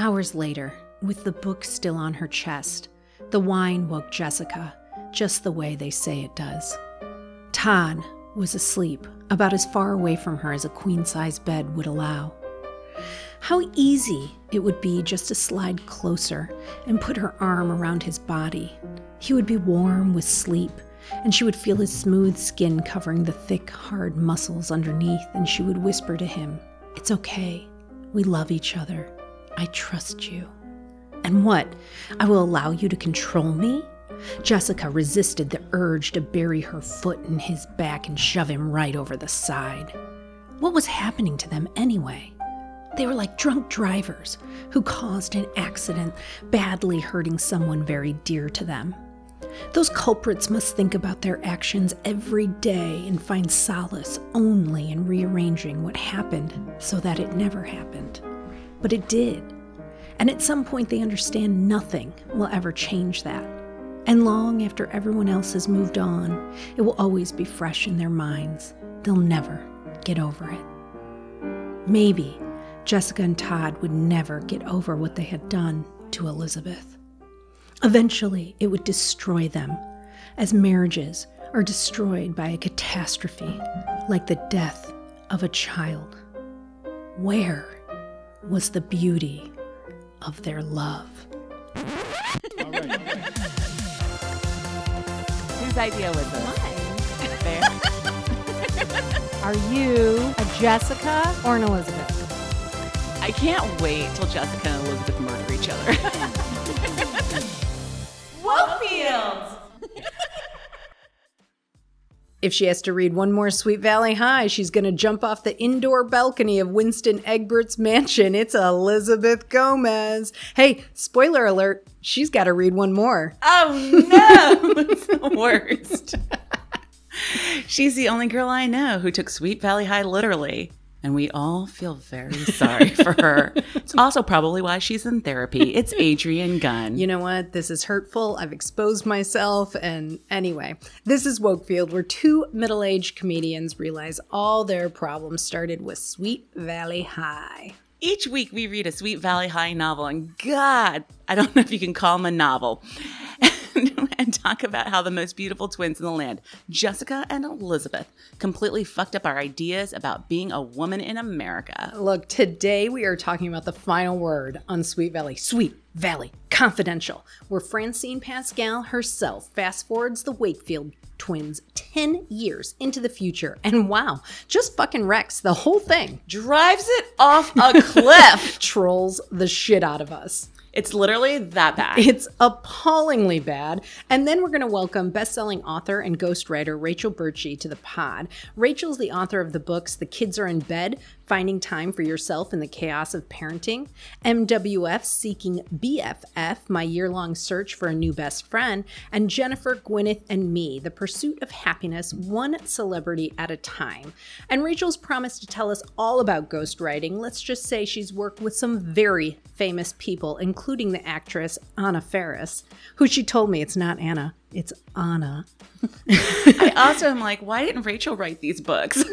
Hours later, with the book still on her chest, the wine woke Jessica, just the way they say it does. Todd was asleep, about as far away from her as a queen size bed would allow. How easy it would be just to slide closer and put her arm around his body. He would be warm with sleep, and she would feel his smooth skin covering the thick, hard muscles underneath, and she would whisper to him, It's okay. We love each other. I trust you. And what? I will allow you to control me? Jessica resisted the urge to bury her foot in his back and shove him right over the side. What was happening to them anyway? They were like drunk drivers who caused an accident, badly hurting someone very dear to them. Those culprits must think about their actions every day and find solace only in rearranging what happened so that it never happened. But it did. And at some point, they understand nothing will ever change that. And long after everyone else has moved on, it will always be fresh in their minds. They'll never get over it. Maybe Jessica and Todd would never get over what they had done to Elizabeth. Eventually, it would destroy them, as marriages are destroyed by a catastrophe like the death of a child. Where was the beauty of their love? Whose idea was this? Fair? Are you a Jessica or an Elizabeth? I can't wait till Jessica and Elizabeth murder each other. Wokefield! If she has to read one more Sweet Valley High, she's going to jump off the indoor balcony of Winston Egbert's mansion. It's Elizabeth Gomez. Hey, spoiler alert, she's got to read one more. Oh no! it's the worst. She's the only girl I know who took Sweet Valley High literally. And we all feel very sorry for her. It's also probably why she's in therapy. It's Adrian Gunn. You know what? This is hurtful. I've exposed myself. And anyway, this is Wokefield, where two middle aged comedians realize all their problems started with Sweet Valley High. Each week we read a Sweet Valley High novel, and God, I don't know if you can call them a novel, and talk about how the most beautiful twins in the land, Jessica and Elizabeth, completely fucked up our ideas about being a woman in America. Look, today we are talking about the final word on Sweet Valley. Sweet Valley Confidential, where Francine Pascal herself fast forwards the Wakefield twins 10 years into the future. And wow, just fucking wrecks the whole thing. Drives it off a cliff. Trolls the shit out of us. It's literally that bad. It's appallingly bad. And then we're going to welcome best-selling author and ghostwriter Rachel Bertsche to the pod. Rachel's the author of the books The Kids Are in Bed, Finding Time for Yourself in the Chaos of Parenting, MWF Seeking BFF, My Year-Long Search for a New Best Friend, and Jennifer, Gwyneth, and Me, The Pursuit of Happiness, One Celebrity at a Time. And Rachel's promised to tell us all about ghostwriting. Let's just say she's worked with some very famous people, including the actress Anna Faris, who she told me it's not Anna, it's Anna. I also am like, why didn't Rachel write these books?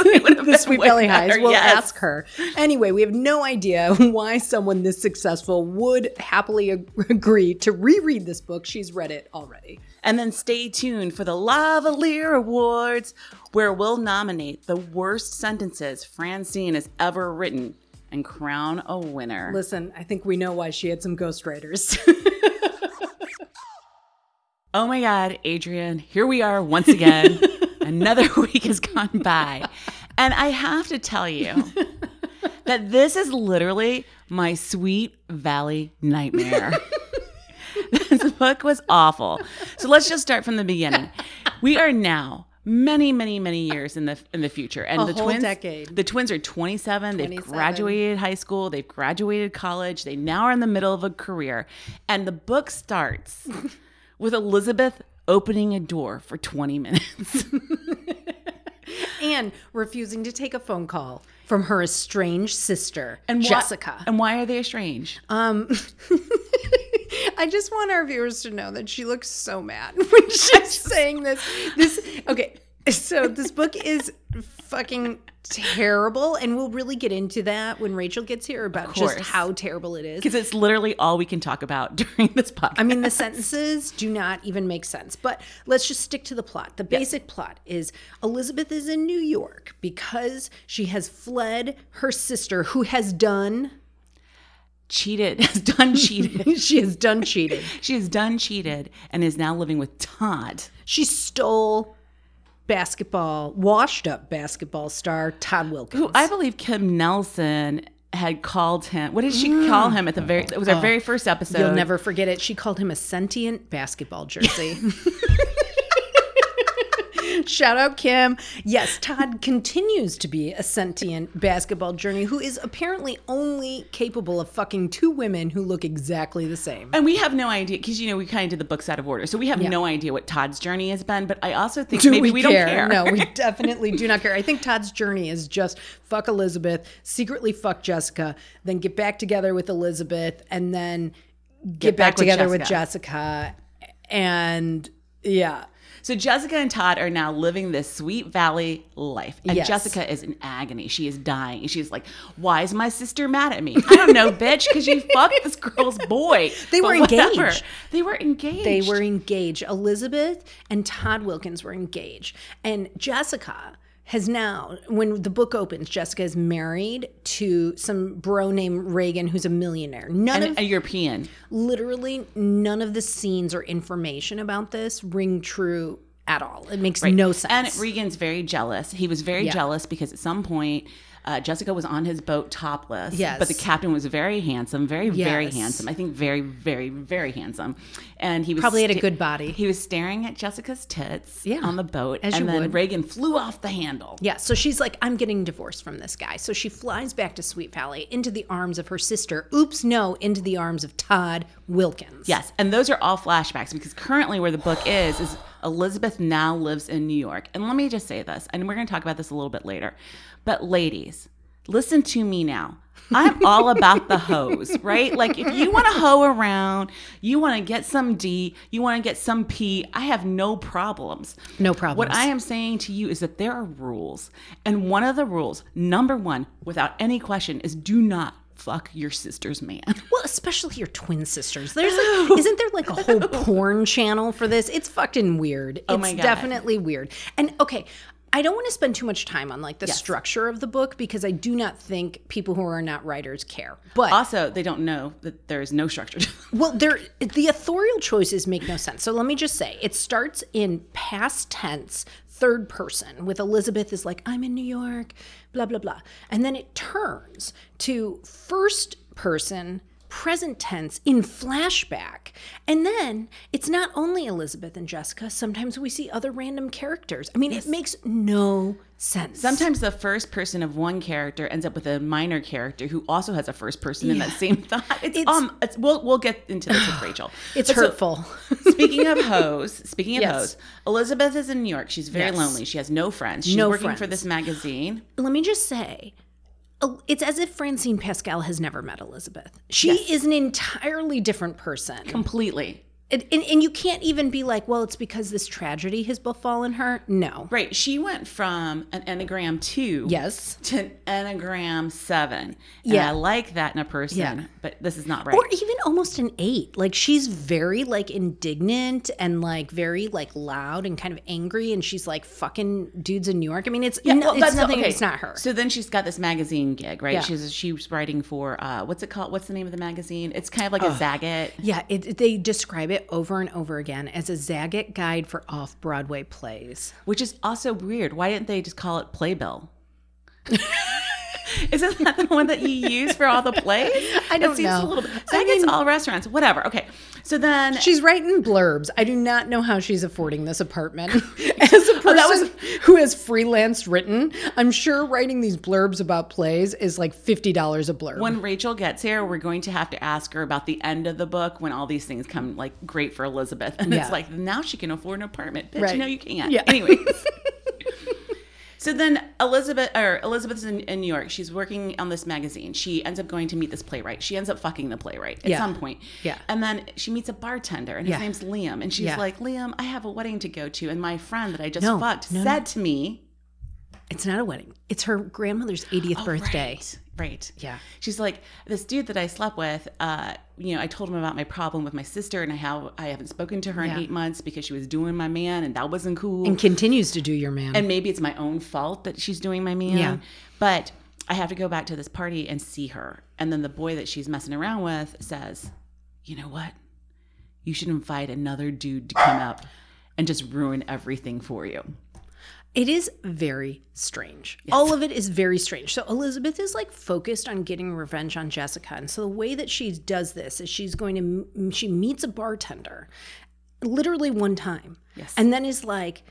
It would have the Sweet Valley Highs. We'll yes. ask her. Anyway, we have no idea why someone this successful would happily ag- agree to reread this book. She's read it already. And then stay tuned for the Lavaliere Awards, where we'll nominate the worst sentences Francine has ever written and crown a winner. Listen, I think we know why she had some ghostwriters. Oh my God, Adrian, here we are once again. Another week has gone by. And I have to tell you that this is literally my Sweet Valley nightmare. this book was awful. So let's just start from the beginning. We are now many, many, many years in the in the future, and A the twins. decade. The twins are 27. They've graduated high school. They've graduated college. They now are in the middle of a career, and the book starts with Elizabeth opening a door for 20 minutes. and refusing to take a phone call from her estranged sister, And why- Jessica. and why are they estranged? Um, I just want our viewers to know that she looks so mad when she's saying this. This okay. So this book is fucking terrible. And we'll really get into that when Rachel gets here about just how terrible it is. Because it's literally all we can talk about during this podcast. I mean, the sentences do not even make sense. But let's just stick to the plot. The basic plot is Elizabeth is in New York because she has fled her sister, who has done. cheated, has done cheated. She has done cheated. she has done cheated and is now living with Todd. She stole basketball, washed up basketball star Todd Wilkins. Who I believe Kim Nelson had called him. What did she call him at the very? It was our very first episode. Mm. Oh, You'll never forget it. She called him a sentient basketball jersey. Shout out Kim. Yes, Todd continues to be a sentient basketball journey who is apparently only capable of fucking two women who look exactly the same. And we have no idea because you know we kind of did the books out of order, so we have no idea what Todd's journey has been. But I also think Do maybe we, we, care? don't care. No, we definitely do not care. I think Todd's journey is just fuck Elizabeth, secretly fuck Jessica, then get back together with Elizabeth, and then get, back, back with together with Jessica. Jessica. And yeah. So Jessica and Todd are now living this Sweet Valley life, and Yes. Jessica is in agony. She is dying. And she's like, "Why is my sister mad at me? I don't know, bitch, because you fucked this girl's boy." They But were whatever. engaged. They were engaged. They were engaged. Elizabeth and Todd Wilkins were engaged. And Jessica has now, when the book opens, Jessica is married to some bro named Reagan who's a millionaire. None and of a European. literally none of the scenes or information about this ring true at all. It makes no sense. And Regan's very jealous. He was very Yeah. jealous because at some point, uh, Jessica was on his boat topless. Yes. But the captain was very handsome, very, very handsome. I think very, very, very handsome. And he was Probably had a good body. He was staring at Jessica's tits Yeah, on the boat. as and you then would. Reagan flew off the handle. Yeah, so she's like, I'm getting divorced from this guy. So she flies back to Sweet Valley into the arms of her sister. Oops, no, into the arms of Todd Wilkins. Yes, and those are all flashbacks because currently where the book is is Elizabeth now lives in New York. And let me just say this, and we're going to talk about this a little bit later. But ladies, listen to me now. I'm all about the hose, right? Like if you want to hoe around, you want to get some D, you want to get some P, I have no problems. No problems. What I am saying to you is that there are rules. And one of the rules, number 1, without any question, is do not fuck your sister's man. Well, especially your twin sisters. There's like, isn't there like a whole porn channel for this? It's fucking weird. Oh it's my God. definitely weird. And okay, I don't want to spend too much time on like the structure of the book because I do not think people who are not writers care. But Also, they don't know that there is no structure. Well, there the authorial choices make no sense. So let me just say, it starts in past tense, third person, with Elizabeth is like, "I'm in New York," blah blah blah, and then it turns to first person, present tense in flashback, and then it's not only Elizabeth and Jessica. Sometimes we see other random characters. I mean, it makes no sense. Sometimes the first person of one character ends up with a minor character who also has a first person in that same thought. It's, It's- um, it's, we'll we'll get into this with Rachel. it's But so, hurtful. speaking of hoes, speaking of Yes. hoes, Elizabeth is in New York. She's very Yes. lonely. She has no friends. She's No working for this magazine. let me just say Oh, it's as if Francine Pascal has never met Elizabeth. She is an entirely different person. Completely. And, and, and you can't even be like, well, it's because this tragedy has befallen her. No. Right. She went from an Enneagram 2 Yes. to an Enneagram 7. And Yeah. I like that in a person, Yeah. but this is not right. Or even almost an eight. Like she's very like indignant and like very like loud and kind of angry. And she's like fucking dudes in New York. I mean, it's, no, it's nothing. It's not her. So then she's got this magazine gig, right? Yeah. She's she's writing for uh, what's it called? What's the name of the magazine? It's kind of like a Zagat. yeah, it- they describe it over and over again as a Zagat guide for off Broadway plays. which is also weird. Why didn't they just call it Playbill? Isn't that the one that you use for all the plays? I don't it seems know. A little bit, I Zagat's mean- all restaurants, whatever. Okay, so then She's writing blurbs. I do not know how she's affording this apartment. As a person Oh, that was- who has freelance written, I'm sure writing these blurbs about plays is like fifty dollars a blurb. when Rachel gets here, we're going to have to ask her about the end of the book when all these things come like great for Elizabeth, and Yeah. it's like now she can afford an apartment. Bitch, Right. no, you can't. Yeah. Anyways. So then Elizabeth or Elizabeth's in, in New York. She's working on this magazine. She ends up going to meet this playwright. She ends up fucking the playwright at Yeah. some point. Yeah. And then she meets a bartender and his Yeah. name's Liam. And she's Yeah. like, Liam, I have a wedding to go to. And my friend that I just No, fucked no, no. said to me, It's not a wedding. It's her grandmother's 80th birthday. Right. Right. Yeah. She's like, this dude that I slept with, uh, you know, I told him about my problem with my sister and how I haven't spoken to her Yeah. in eight months because she was doing my man and that wasn't cool. And continues to do your man. and maybe it's my own fault that she's doing my man. Yeah. But I have to go back to this party and see her. And then the boy that she's messing around with says, You know what? You should invite another dude to come up and just ruin everything for you. It is very strange. All of it is very strange. So Elizabeth is like focused on getting revenge on Jessica, and so the way that she does this is she's going to she meets a bartender, literally one time, Yes. and then is like,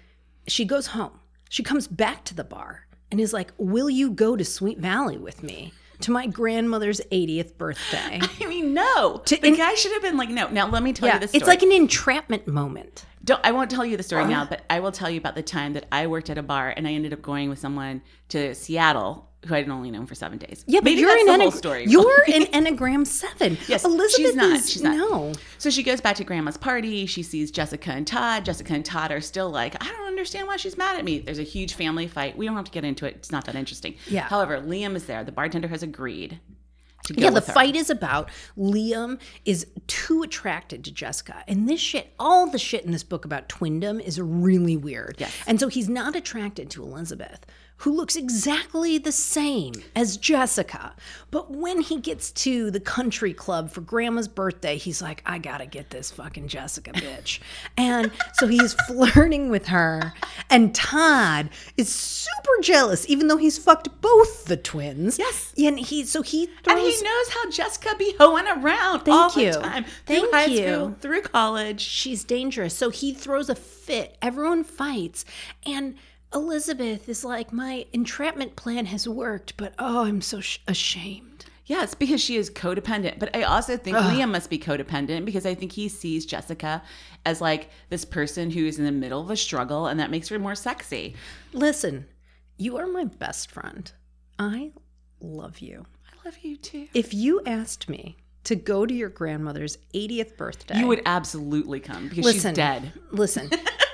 she goes home. She comes back to the bar and is like, "Will you go to Sweet Valley with me to my grandmother's 80th birthday?" I mean, no. To- the and- guy should have been like, No. Now, let me tell yeah, you this story. it's like an entrapment moment. Don't, I won't tell you the story now, but I will tell you about the time that I worked at a bar and I ended up going with someone to Seattle who I'd only known for seven days. Yeah, but you're the whole story. You're an Enneagram Seven. Yes, Elizabeth she's not. is She's not. no. So she goes back to grandma's party. She sees Jessica and Todd. Jessica and Todd are still like, I don't understand why she's mad at me. There's a huge family fight. We don't have to get into it. It's not that interesting. Yeah. However, Liam is there. The bartender has agreed to go Yeah, the fight is about Liam is too attracted to Jessica. And this shit, all the shit in this book about twindom is really weird. Yes. And so he's not attracted to Elizabeth, who looks exactly the same as Jessica. But when he gets to the country club for grandma's birthday, he's like, I gotta get this fucking Jessica bitch. and so he's flirting with her. And Todd is super jealous, even though he's fucked both the twins. Yes. And he so he And he knows how Jessica be hoeing around Thank all you. the time. Thank through high you. school, through college. she's dangerous. So he throws a fit. Everyone fights. And Elizabeth is like, My entrapment plan has worked, but oh, I'm so sh- ashamed. Yes, because she is codependent. But I also think Liam must be codependent because I think he sees Jessica as like this person who is in the middle of a struggle and that makes her more sexy. Listen, you are my best friend. I love you. I love you too. If you asked me to go to your grandmother's 80th birthday, You would absolutely come because Listen. she's dead. listen.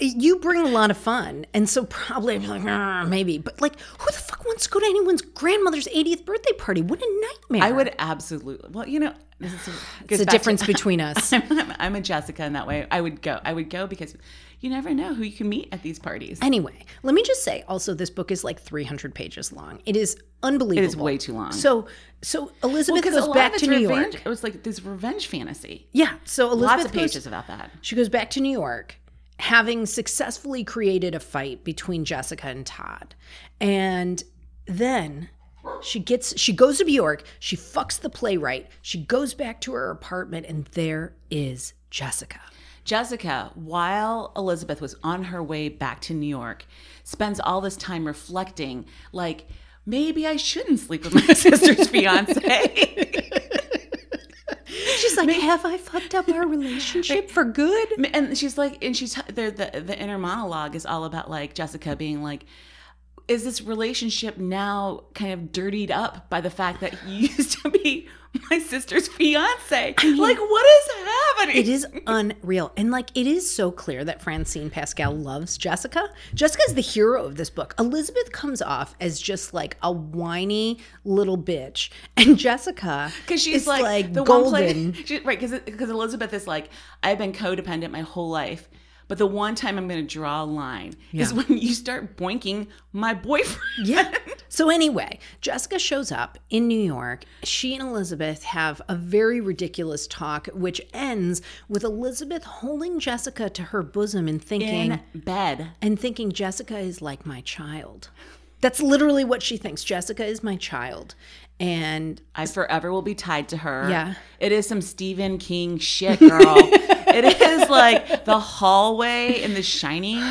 You bring a lot of fun, and so probably like, "Ah, maybe. But like, who the fuck wants to go to anyone's grandmother's 80th birthday party? What a nightmare! I would absolutely. Well, you know, this is It's a difference between us. I'm, I'm a Jessica in that way. I would go. I would go because you never know who you can meet at these parties. Anyway, let me just say also this book is like 300 pages long. It is unbelievable. It is way too long. So so Elizabeth a goes back to it's New. York. It was like this revenge fantasy. Yeah, so Elizabeth Lots of goes- pages about that. She goes back to New York, having successfully created a fight between Jessica and Todd. And then she gets she goes to New York, she fucks the playwright, she goes back to her apartment, and there is Jessica. Jessica, while Elizabeth was on her way back to New York, spends all this time reflecting, like, maybe I shouldn't sleep with my sister's fiance. She's like, Have I fucked up our relationship for good? and she's like, and she's the, the the inner monologue is all about like Jessica being like, is this relationship now kind of dirtied up by the fact that you used to be my sister's fiance? like, what is happening? It is unreal. And like it is so clear that Francine Pascal loves Jessica. Jessica is the hero of this book. Elizabeth comes off as just like a whiny little bitch. And Jessica because she's is like, the golden. one place, she, right? Because because Elizabeth is like, I've been codependent my whole life, but the one time I'm going to draw a line is when you start boinking my boyfriend. Yeah. So anyway, Jessica shows up in New York. She and Elizabeth have a very ridiculous talk, which ends with Elizabeth holding Jessica to her bosom and thinking in bed. and thinking Jessica is like my child. That's literally what she thinks. Jessica is my child. And I forever will be tied to her. Yeah. It is some Stephen King shit, girl. it is like the hallway in The Shining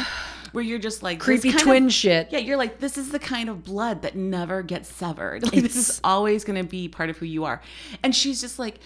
where you're just like creepy twin Of, shit. yeah, you're like, this is the kind of blood that never gets severed. Like, this is always going to be part of who you are. And she's just like,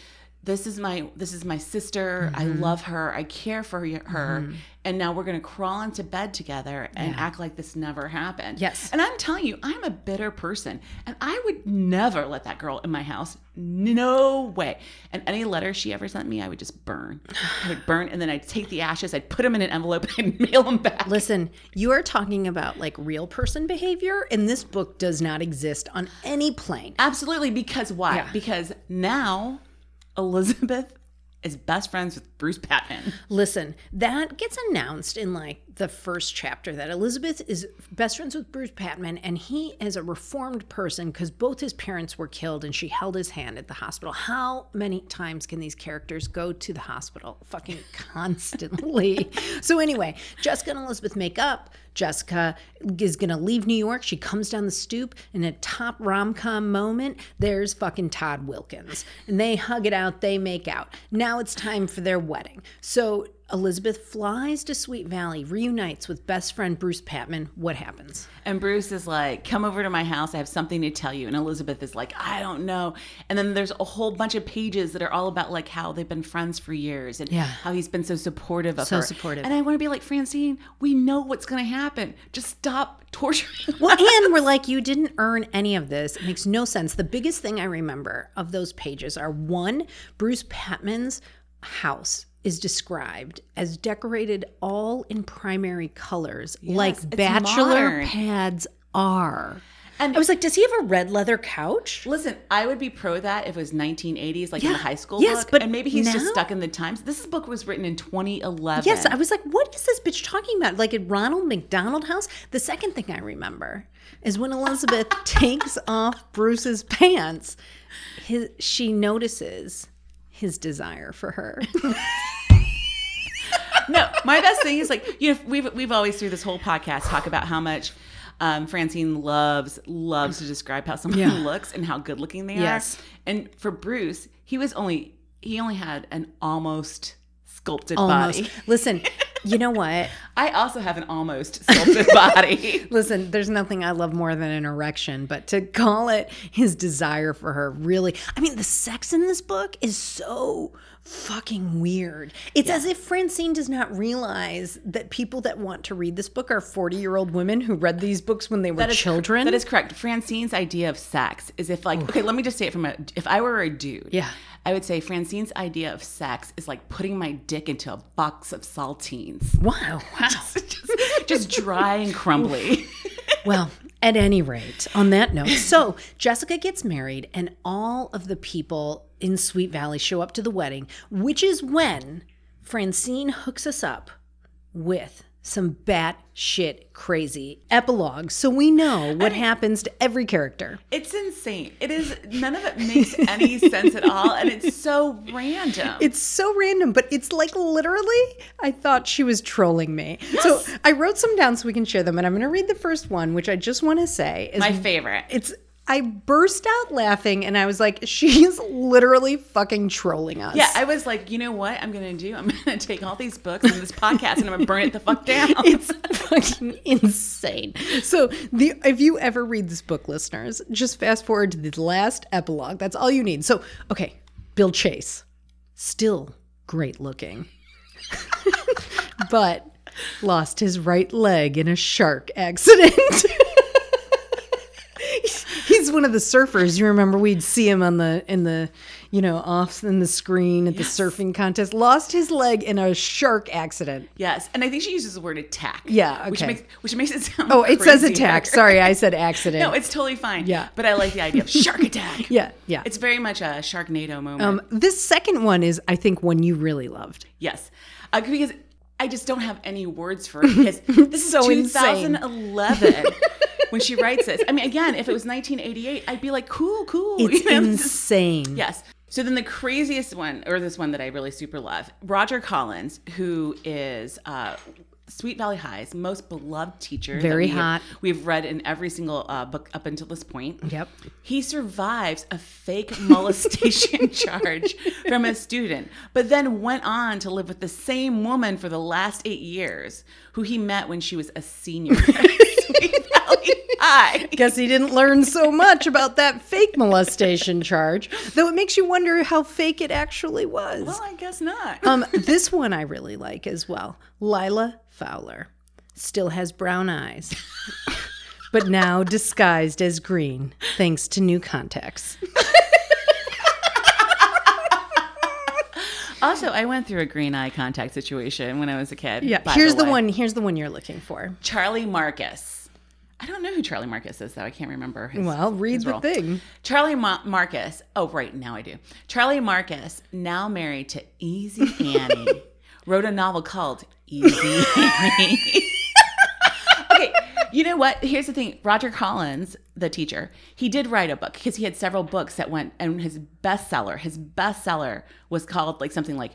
this is my this is my sister. I Mm-hmm. love her. I care for her. And now we're going to crawl into bed together and act like this never happened. Yes. And I'm telling you, I'm a bitter person and I would never let that girl in my house. No way. And any letter she ever sent me, I would just burn. I would burn and then I'd take the ashes, I'd put them in an envelope and I'd mail them back. Listen, you are talking about like real person behavior, and this book does not exist on any plane. Absolutely. Because why? Yeah. Because now Elizabeth is best friends with Bruce Patman. Listen, that gets announced in like the first chapter that Elizabeth is best friends with Bruce Patman and he is a reformed person because both his parents were killed and she held his hand at the hospital. How many times can these characters go to the hospital? Fucking constantly. so, anyway, Jessica and Elizabeth make up. Jessica is going to leave New York. She comes down the stoop in a top rom com moment. There's fucking Todd Wilkins. And they hug it out, they make out. Now it's time for their wedding. So Elizabeth flies to Sweet Valley, reunites with best friend Bruce Patman. What happens? And Bruce is like, Come over to my house. I have something to tell you. And Elizabeth is like, I don't know. And then there's a whole bunch of pages that are all about like how they've been friends for years and Yeah. how he's been so supportive of So her. So supportive. And I want to be like, Francine, we know what's going to happen. Just stop torturing. Well, and we're like, you didn't earn any of this. It makes no sense. The biggest thing I remember of those pages are one, Bruce Patman's house is described as decorated all in primary colors, like bachelor modern. pads are. And- I was like, does he have a red leather couch? Listen, I would be pro that if it was 1980s, like in the high school Yes, book. but and maybe he's just stuck in the times. This book was written in 2011. Yes, I was like, what is this bitch talking about? Like at Ronald McDonald House? The second thing I remember is when Elizabeth takes off Bruce's pants, his, she notices his desire for her. no, my best thing is like you know we've we've always through this whole podcast talk about how much um, Francine loves loves to describe how someone Yeah. looks and how good looking they Yes. are. And for Bruce, he was only he only had an almost sculpted Almost. body. Listen, you know what? I also have an almost sculpted body. Listen, there's nothing I love more than an erection, but to call it his desire for her really, I mean, the sex in this book is so fucking weird. It's as if Francine does not realize that people that want to read this book are 40 year old women who read these books when they were That is children. That is correct. Francine's idea of sex is if like okay, let me just say it from a if I were a dude, Yeah. I would say Francine's idea of sex is like putting my dick into a box of saltines. wow. Wow. just, just dry and crumbly. Well, at any rate, on that note, so Jessica gets married, and all of the people in Sweet Valley show up to the wedding, which is when Francine hooks us up with some bat shit crazy epilogue So we know what happens to every character. It's insane. It is none of it makes any sense at all, and it's so random. It's so random, but it's like literally, I thought she was trolling me. So I wrote some down so we can share them, and I'm going to read the first one, which I just want to say is my favorite. It's I burst out laughing and I was like, she's literally fucking trolling us. Yeah, I was like, you know what I'm gonna do? I'm gonna take all these books and this podcast and I'm gonna burn it the fuck down. it's fucking insane. So the if you ever read this book, listeners, just fast forward to the last epilogue. That's all you need. So okay, Bill Chase, still great looking, but lost his right leg in a shark accident. One of the surfers. You remember we'd see him on the in the you know off in the screen at the surfing contest. Lost his leg in a shark accident. yes, and I think she uses the word attack. Yeah, which okay. makes which makes it sound. Oh, it says attack. Sorry, I said accident. No, it's totally fine. Yeah. but I like the idea of shark attack. yeah, yeah. It's very much a Sharknado moment. Um, this second one is, I think, one you really loved. yes, uh, because I just don't have any words for it because this is So insane. 2011 when she writes this. I mean, again, if it was 1988, I'd be like, cool, cool. It's you know, insane. Yes. So then the craziest one, or this one that I really super love, Roger Collins, who is uh, Sweet Valley High's most beloved teacher. Very we have- hot. we've read in every single uh, book up until this point. Yep. He survives a fake molestation charge from a student, but then went on to live with the same woman for the last eight years, who he met when she was a senior at Sweet Valley High. guy. Guess he didn't learn so much about that fake molestation charge, though it makes you wonder how fake it actually was. Well, I guess not. Um, this one I really like as well. Lila Fowler still has brown eyes, but now disguised as green thanks to new contacts. Also, I went through a green eye contact situation when I was a kid. Yeah, here's the, way. one. Here's the one you're looking for. Charlie Marcus. I don't know who Charlie Marcus is, though. I can't remember. His, Well, read the role. thing. Charlie Ma- Marcus. Oh, right. Now I do. Charlie Marcus, now married to Easy Annie, wrote a novel called Easy Annie. okay. You know what? Here's the thing. Roger Collins, the teacher, he did write a book because he had several books that went, and his bestseller, his bestseller was called like something like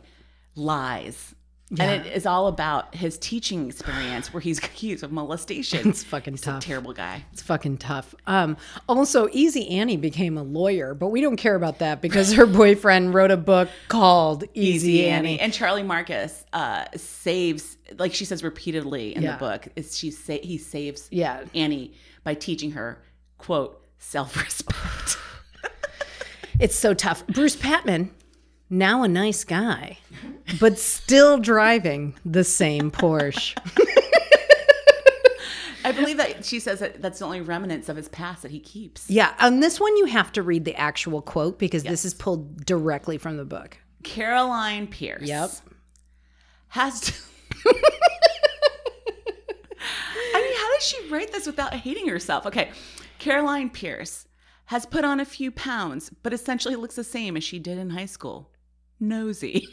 Lies. And it is all about his teaching experience where he's accused of molestation. It's fucking He's a tough. terrible guy. It's fucking tough. Um, also, Easy Annie became a lawyer, but we don't care about that because her boyfriend wrote a book called Easy, Annie. And Charlie Marcus uh, saves, like she says repeatedly in Yeah. the book, is she sa- he saves Yeah. Annie by teaching her quote self respect. It's so tough. Bruce Patman, now a nice guy, but still driving the same Porsche. I believe that she says that that's the only remnants of his past that he keeps. Yeah, on this one you have to read the actual quote because this is pulled directly from the book. Caroline Pearce. Yep. Has. To- I mean, how does she write this without hating herself? Okay, Caroline Pearce has put on a few pounds, but essentially looks the same as she did in high school. Nosy.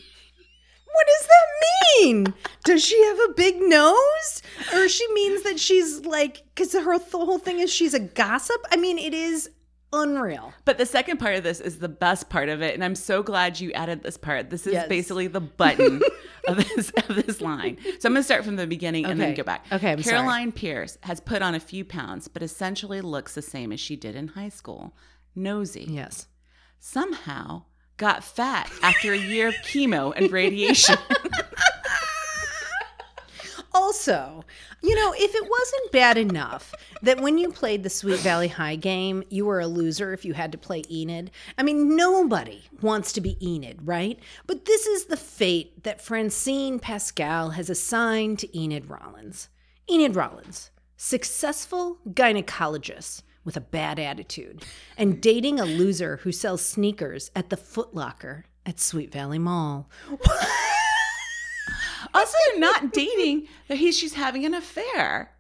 What does that mean? Does she have a big nose? Or she means that she's like, because her the whole thing is she's a gossip? I mean, it is unreal. But the second part of this is the best part of it, and I'm so glad you added this part. This is Yes. basically the button of this of this line. So I'm going to start from the beginning and then go back. Okay, I'm sorry. Caroline Pearce has put on a few pounds, but essentially looks the same as she did in high school. Nosy. Yes. Somehow got fat after a year of chemo and radiation. Also, you know, if it wasn't bad enough that when you played the Sweet Valley High game, you were a loser if you had to play Enid. I mean, nobody wants to be Enid, right? But this is the fate that Francine Pascal has assigned to Enid Rollins. Enid Rollins, successful gynecologist with a bad attitude and dating a loser who sells sneakers at the Foot Locker at Sweet Valley Mall. also, not dating that he's she's having an affair.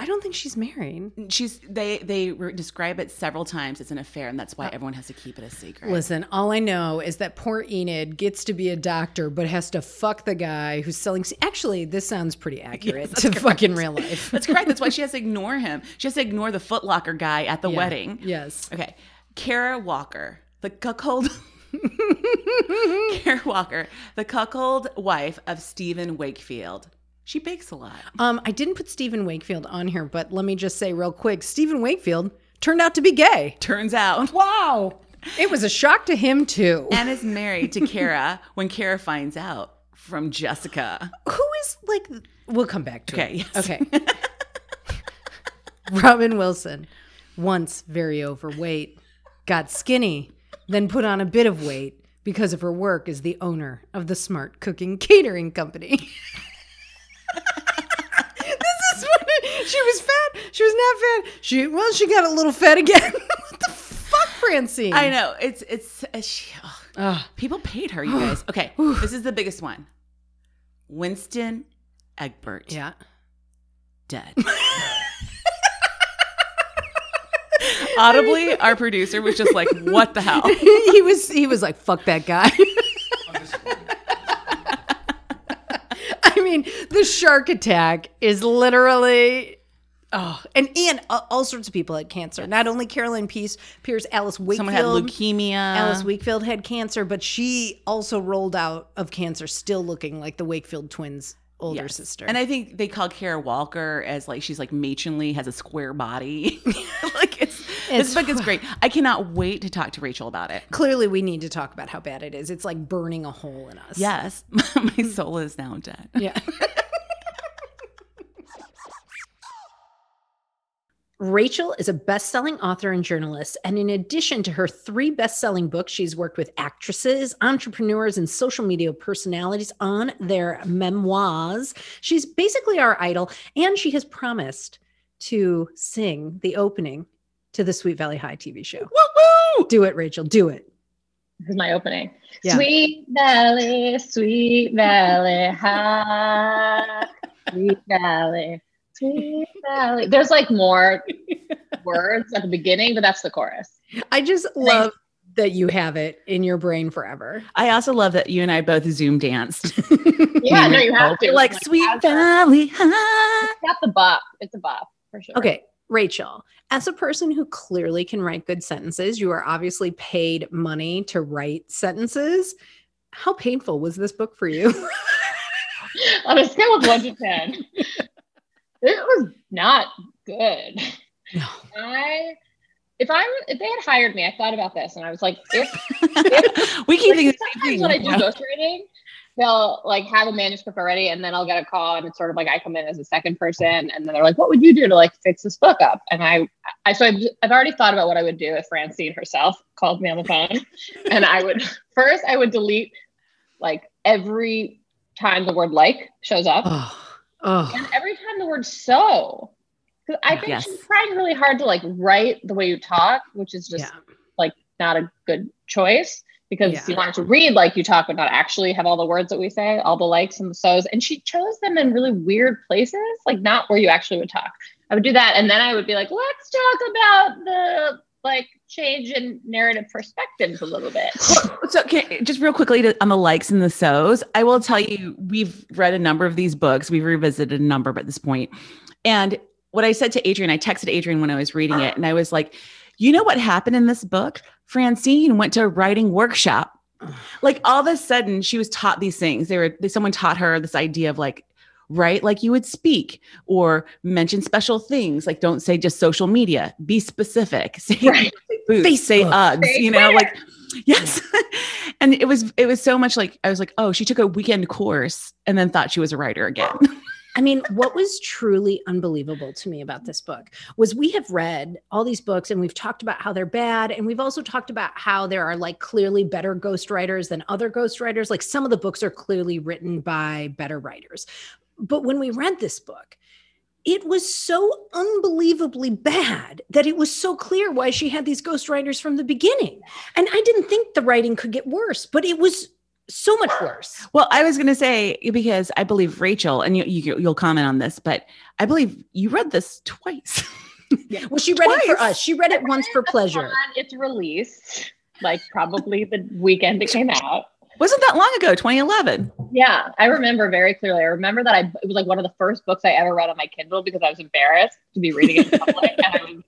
I don't think she's married. She's they they re- describe it several times as an affair, and that's why everyone has to keep it a secret. Listen, all I know is that poor Enid gets to be a doctor, but has to fuck the guy who's selling. Actually, this sounds pretty accurate to fucking real life. That's correct. That's why she has to ignore him. She has to ignore the Footlocker guy at the Yeah. wedding. Yes. Okay. Cara Walker, the cuckold. Cara Walker, the cuckold wife of Steven Wakefield. She bakes a lot. Um, I didn't put Steven Wakefield on here, but let me just say real quick: Steven Wakefield turned out to be gay. Turns out. Wow. It was a shock to him too. And is married to Cara when Cara finds out from Jessica. Who is like? We'll come back to Okay, it. yes. Okay. Robin Wilson, once very overweight, got skinny, then put on a bit of weight because of her work as the owner of the Smart Cooking Catering Company. this is what she was fat. She was not fat. She well, she got a little fat again. what the fuck, Francine? I know. It's, it's, uh, she. Ugh. people paid her, you guys. Okay. this is the biggest one Winston Egbert. yeah. dead. Audibly, our producer was just like, "What the hell?" he was he was like fuck that guy. I mean, the shark attack is literally oh, and and uh, all sorts of people had cancer. Not only Caroline Pearce, Pearce, Alice Wakefield. Someone had leukemia. Alice Wakefield had cancer, but she also rolled out of cancer, still looking like the Wakefield twins' older Yes. sister. And I think they call Cara Walker as like she's like matronly, has a square body. like this book is great. I cannot wait to talk to Rachel about it. Clearly, we need to talk about how bad it is. It's like burning a hole in us. Yes, my soul is now dead. Yeah. Rachel is a best selling author and journalist. And in addition to her three best selling books, she's worked with actresses, entrepreneurs, and social media personalities on their memoirs. She's basically our idol. And she has promised to sing the opening to the Sweet Valley High TV show. Woo-woo! Do it, Rachel. Do it. This is my opening. Yeah. Sweet Valley, Sweet Valley High, Sweet Valley, Sweet Valley. There's like more words at the beginning, but that's the chorus. I just love that you have it in your brain forever. I also love that you and I both Zoom danced. Yeah, no, you have to. like It's Sweet Valley High. It's got the buff. It's a buff for sure. Okay, Rachel, as a person who clearly can write good sentences, you are obviously paid money to write sentences. How painful was this book for you? On a scale of one to ten, it was not good. No. I, if I, if they had hired me, I thought about this, and I was like, if we keep Like, thinking the sometimes same thing. when I do ghostwriting, they'll like have a manuscript already, and then I'll get a call, and it's sort of like I come in as a second person, and then they're like, "What would you do to like fix this book up?" And I, I so I've, I've already thought about what I would do if Francine herself called me on the phone, and I would first I would delete like every time the word like shows up, Oh, oh. and every time the word so. I think Yes. she's trying really hard to like write the way you talk, which is just yeah. like not a good choice because Yeah. you want it to read like you talk, but not actually have all the words that we say, all the likes and the so's. And she chose them in really weird places, like not where you actually would talk. I would do that, and then I would be like, let's talk about the like change in narrative perspectives a little bit. So, okay, just real quickly to, on the likes and the so's, I will tell you, we've read a number of these books. We've revisited a number at this point. And what I said to Adrian, I texted Adrian when I was reading it, and I was like, you know what happened in this book? Francine went to a writing workshop. Like all of a sudden, she was taught these things. They were they, someone taught her this idea of like write like you would speak or mention special things like don't say just social media be specific say, Right. say boots, say uggs Say you know where. like yes and it was it was so much like i was like oh she took a weekend course and then thought she was a writer again I mean, what was truly unbelievable to me about this book was we have read all these books and we've talked about how they're bad. And we've also talked about how there are like clearly better ghostwriters than other ghostwriters. Like some of the books are clearly written by better writers. But when we read this book, it was so unbelievably bad that it was so clear why she had these ghostwriters from the beginning. And I didn't think the writing could get worse, but it was so much worse. well i was going to say because i believe rachel and you, you you'll comment on this but i believe you read this twice Well, she read it for us. She read it once for pleasure. Its release, like probably the weekend it came out. wasn't that long ago 2011 Yeah, I remember very clearly. I remember that I it was like one of the first books I ever read on my Kindle because I was embarrassed to be reading it in public, and I was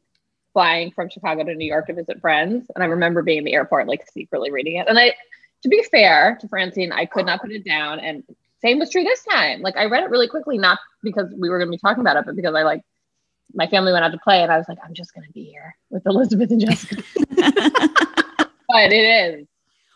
flying from Chicago to New York to visit friends, and I remember being in the airport like secretly reading it. And I, to be fair to Francine, I could not put it down, and same was true this time. Like I read it really quickly, not because we were going to be talking about it, but because I like my family went out to play, and I was like, I'm just going to be here with Elizabeth and Jessica. but it is.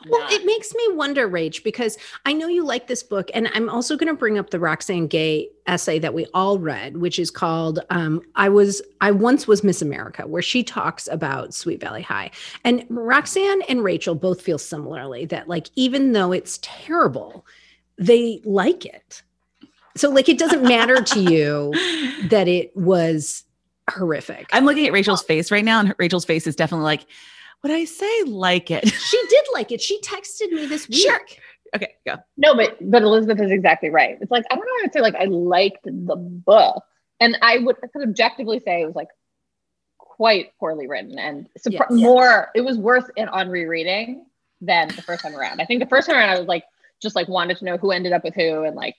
Well, it makes me wonder, Rach, because I know you like this book, and I'm also going to bring up the Roxane Gay essay that we all read, which is called um, "I was I once was Miss America," where she talks about Sweet Valley High. And Roxane and Rachel both feel similarly that, like, even though it's terrible, they like it. So, like, it doesn't matter to you that it was horrific. i'm looking at rachel's face right now and rachel's face is definitely like would i say like it she did like it. She texted me this week. Sure. okay go No, but but Elizabeth is exactly right. It's like I don't know. how to say like I liked the book, and I would I could objectively say it was like quite poorly written and surpri- Yes. more. It was worse in on rereading than the first time around. I think the first time around I was like just like wanted to know who ended up with who and like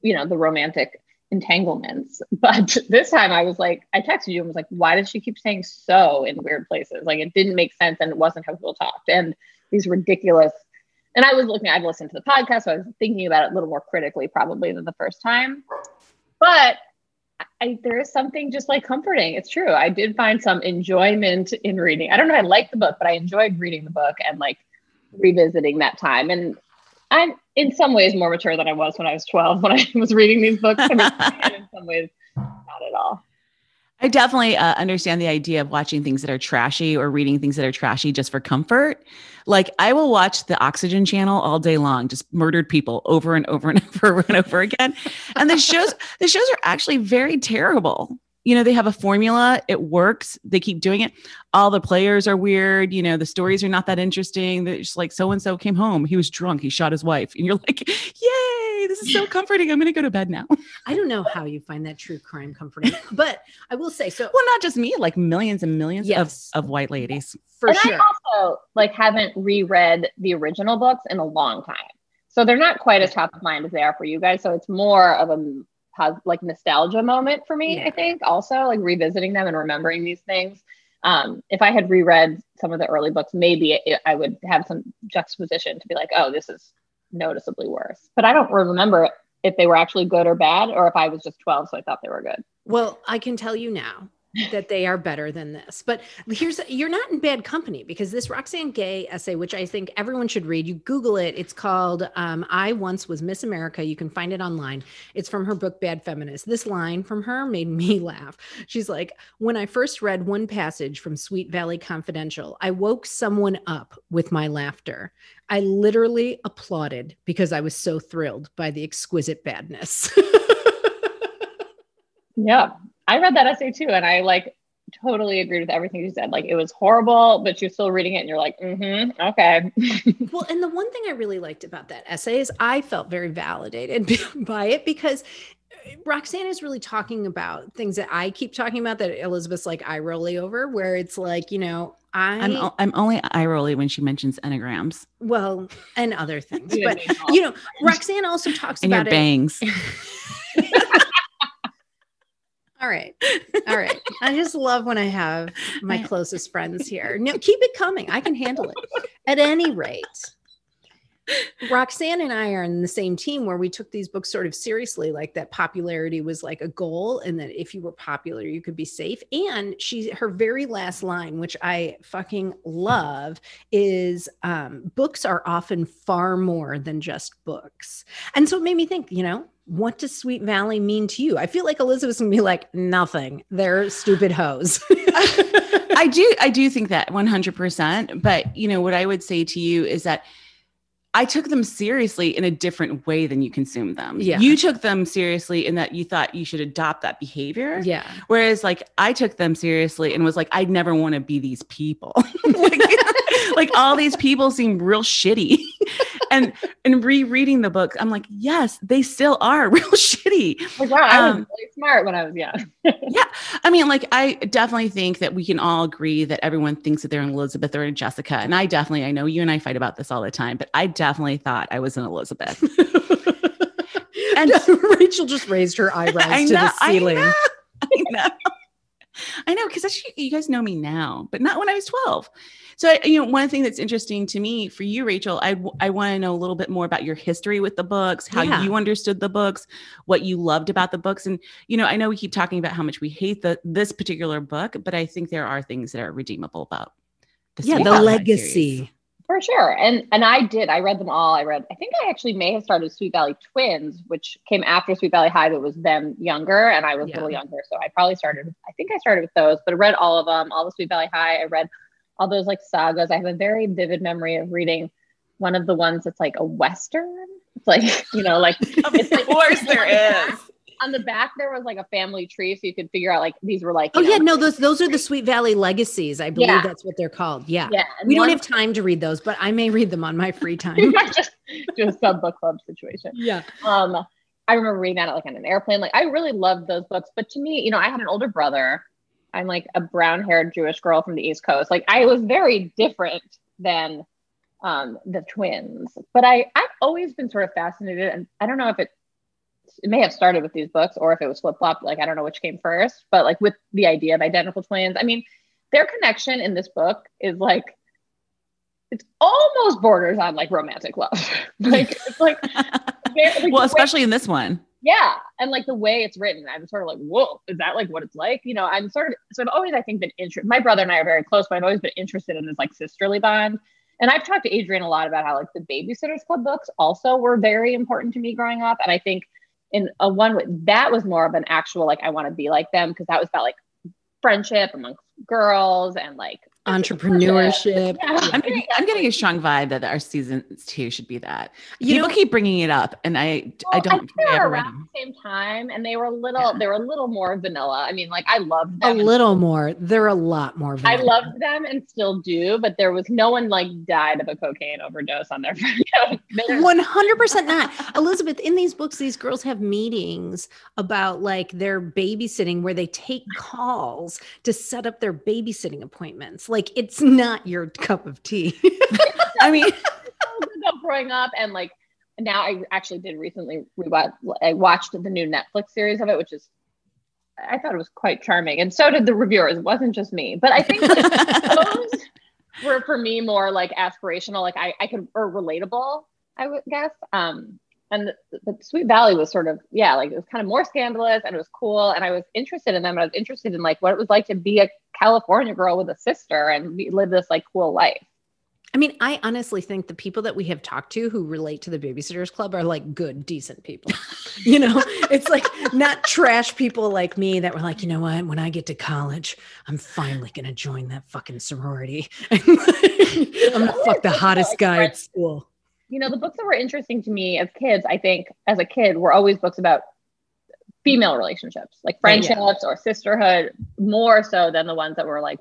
you know the romantic entanglements. But this time I was like I texted you and was like, why does she keep saying so in weird places? Like it didn't make sense and it wasn't how people talked and these ridiculous and I was looking, I've listened to the podcast, so I was thinking about it a little more critically probably than the first time. But I, there is something just like comforting. It's true. I did find some enjoyment in reading. I don't know. I liked the book, but I enjoyed reading the book and like revisiting that time. And I'm in some ways more mature than I was when I was 12 when I was reading these books. I mean, in some ways, not at all. I definitely uh, understand the idea of watching things that are trashy or reading things that are trashy just for comfort. Like I will watch the Oxygen channel all day long, just murdered people over and over and over and over again. And the shows, the shows are actually very terrible you know, they have a formula, it works, they keep doing it. All the players are weird, you know, the stories are not that interesting. They're just like so and so came home, he was drunk, he shot his wife. And you're like, yay, this is so comforting. I'm going to go to bed now. I don't know how you find that true crime comforting, but I will say so. Well, not just me, like millions and millions yes. of, of white ladies. For and sure. I also like haven't reread the original books in a long time. So they're not quite as top of mind as they are for you guys. So it's more of a has like nostalgia moment for me. Yeah. I think also like revisiting them and remembering these things. Um, if I had reread some of the early books, maybe it, I would have some juxtaposition to be like, oh, this is noticeably worse. But I don't remember if they were actually good or bad, or if I was just 12, so I thought they were good. Well, I can tell you now that they are better than this. But here's you're not in bad company because this Roxane Gay essay, which I think everyone should read, you Google it. It's called um, "I Once Was Miss America." You can find it online. It's from her book Bad Feminist. This line from her made me laugh. She's like, "When I first read one passage from Sweet Valley Confidential, I woke someone up with my laughter. I literally applauded because I was so thrilled by the exquisite badness." yeah I read that essay too, and I like totally agreed with everything you said. Like it was horrible, but you're still reading it and you're like, mm-hmm, okay. well, and the one thing I really liked about that essay is I felt very validated by it because Roxane is really talking about things that I keep talking about that Elizabeth's like eye rolly over, where it's like, you know, I I'm, I'm only eye rolly when she mentions enneagrams. Well, and other things, but you know, Roxane also talks and about your bangs. All right. All right. I just love when I have my closest friends here. No, keep it coming. I can handle it. At any rate, Roxane and I are in the same team where we took these books sort of seriously, like that popularity was like a goal, and that if you were popular, you could be safe. And she, her very last line, which I fucking love, is um, books are often far more than just books. And so it made me think, you know, what does Sweet Valley mean to you? I feel like Elizabeth's gonna be like, nothing. They're stupid hoes. I do, I do think that 100%. But, you know, what I would say to you is that I took them seriously in a different way than you consume them. Yeah. You took them seriously in that you thought you should adopt that behavior. Yeah. Whereas like I took them seriously and was like, I'd never want to be these people. like, like all these people seem real shitty. And and rereading the book, I'm like, yes, they still are real shitty. Like, wow, I was um, really smart when I was young. yeah. I mean, like, I definitely think that we can all agree that everyone thinks that they're an Elizabeth or a Jessica. And I definitely, I know you and I fight about this all the time, but I definitely thought I was an Elizabeth. and Rachel just raised her eyebrows to the ceiling. I know. I know. I know because actually you guys know me now, but not when I was 12. So, I, you know, one thing that's interesting to me for you, Rachel, I, I want to know a little bit more about your history with the books, how yeah. you understood the books, what you loved about the books. And, you know, I know we keep talking about how much we hate the this particular book, but I think there are things that are redeemable about the Yeah, the legacy. Series. For sure. And and I did. I read them all. I read, I think I actually may have started Sweet Valley Twins, which came after Sweet Valley High, but was them younger. And I was yeah. a little younger. So I probably started, I think I started with those, but I read all of them, all the Sweet Valley High. I read all those like sagas. I have a very vivid memory of reading one of the ones that's like a Western. It's like, you know, like, of like, course there is on the back there was like a family tree, so you could figure out like these were like. Oh know, yeah, no, those those are the Sweet Valley legacies. I believe yeah. that's what they're called. Yeah, yeah. We don't have time to read those, but I may read them on my free time. just a sub book club situation. Yeah. Um, I remember reading that at like on an airplane. Like I really loved those books, but to me, you know, I had an older brother. I'm like a brown haired Jewish girl from the East Coast. Like I was very different than um, the twins. But I I've always been sort of fascinated, and I don't know if it it may have started with these books or if it was flip flop, like I don't know which came first, but like with the idea of identical twins, I mean, their connection in this book is like it's almost borders on like romantic love. like it's like, like well, especially way, in this one. Yeah. And like the way it's written, I'm sort of like, whoa, is that like what it's like? You know, I'm sort of so I've always I think been interested. My brother and I are very close, but I've always been interested in this like sisterly bond. And I've talked to Adrian a lot about how like the Babysitters Club books also were very important to me growing up. And I think in a one way that was more of an actual like I want to be like them because that was about like friendship amongst girls and like entrepreneurship. Yeah. I'm getting, I'm getting a strong vibe that our season two should be that. You People know- keep bringing it up, and I I don't think think I they were around the same time, and they were a little. Yeah. They were a little more vanilla. I mean, like I loved A them. and little more. They're a lot more. I loved them and still do, but there was no one like died of a cocaine overdose on their friend. One hundred percent not. Elizabeth, in these books, these girls have meetings about like their babysitting where they take calls to set up their babysitting appointments. Like it's not your cup of tea. I mean, about growing up and like now I actually did recently rewatch I watched the new Netflix series of it, which is I thought it was quite charming. And so did the reviewers. It wasn't just me. But I think like, those were for me more like aspirational, like I, I could or relatable, I would guess. Um and the, the Sweet Valley was sort of, yeah, like it was kind of more scandalous and it was cool. And I was interested in them. I was interested in like what it was like to be a California girl with a sister and be, live this like cool life. I mean, I honestly think the people that we have talked to who relate to the Babysitters Club are like good, decent people. you know, it's like not trash people like me that were like, you know what? When I get to college, I'm finally going to join that fucking sorority. I'm going to fuck the hottest guy at school. You know, the books that were interesting to me as kids, I think as a kid, were always books about female relationships, like Right, yeah. friendships or sisterhood, more so than the ones that were like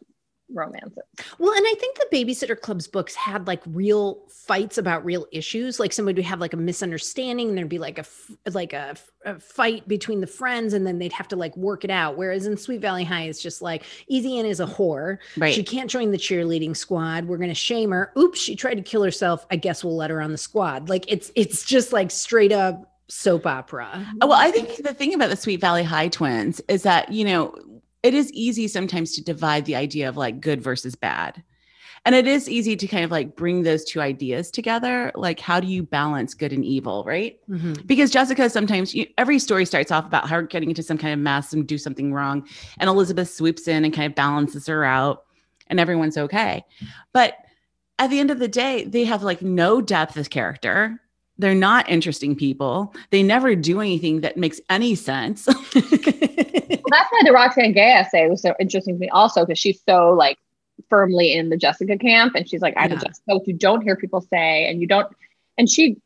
romances. Well, and I think the Babysitter Club's books had like real fights about real issues. Like somebody would have like a misunderstanding, and there'd be like a like a, a fight between the friends, and then they'd have to like work it out. Whereas in Sweet Valley High, it's just like Easy Ann is a whore. right? She can't join the cheerleading squad. We're gonna shame her. Oops, she tried to kill herself. I guess we'll let her on the squad. Like it's it's just like straight up soap opera. Well, I think the thing about the Sweet Valley High twins is that, you know, it is easy sometimes to divide the idea of like good versus bad. And it is easy to kind of like bring those two ideas together. Like, how do you balance good and evil, right? Mhm. Because Jessica sometimes, you, every story starts off about her getting into some kind of mess and do something wrong. And Elizabeth swoops in and kind of balances her out, and everyone's okay. But at the end of the day, they have like no depth as character. They're not interesting people. They never do anything that makes any sense. Well, that's why the Roxane Gay essay was so interesting to me also, because she's so like firmly in the Jessica camp. And she's like, I'm Yeah. a Jessica, which you don't hear people say, and you don't, and she,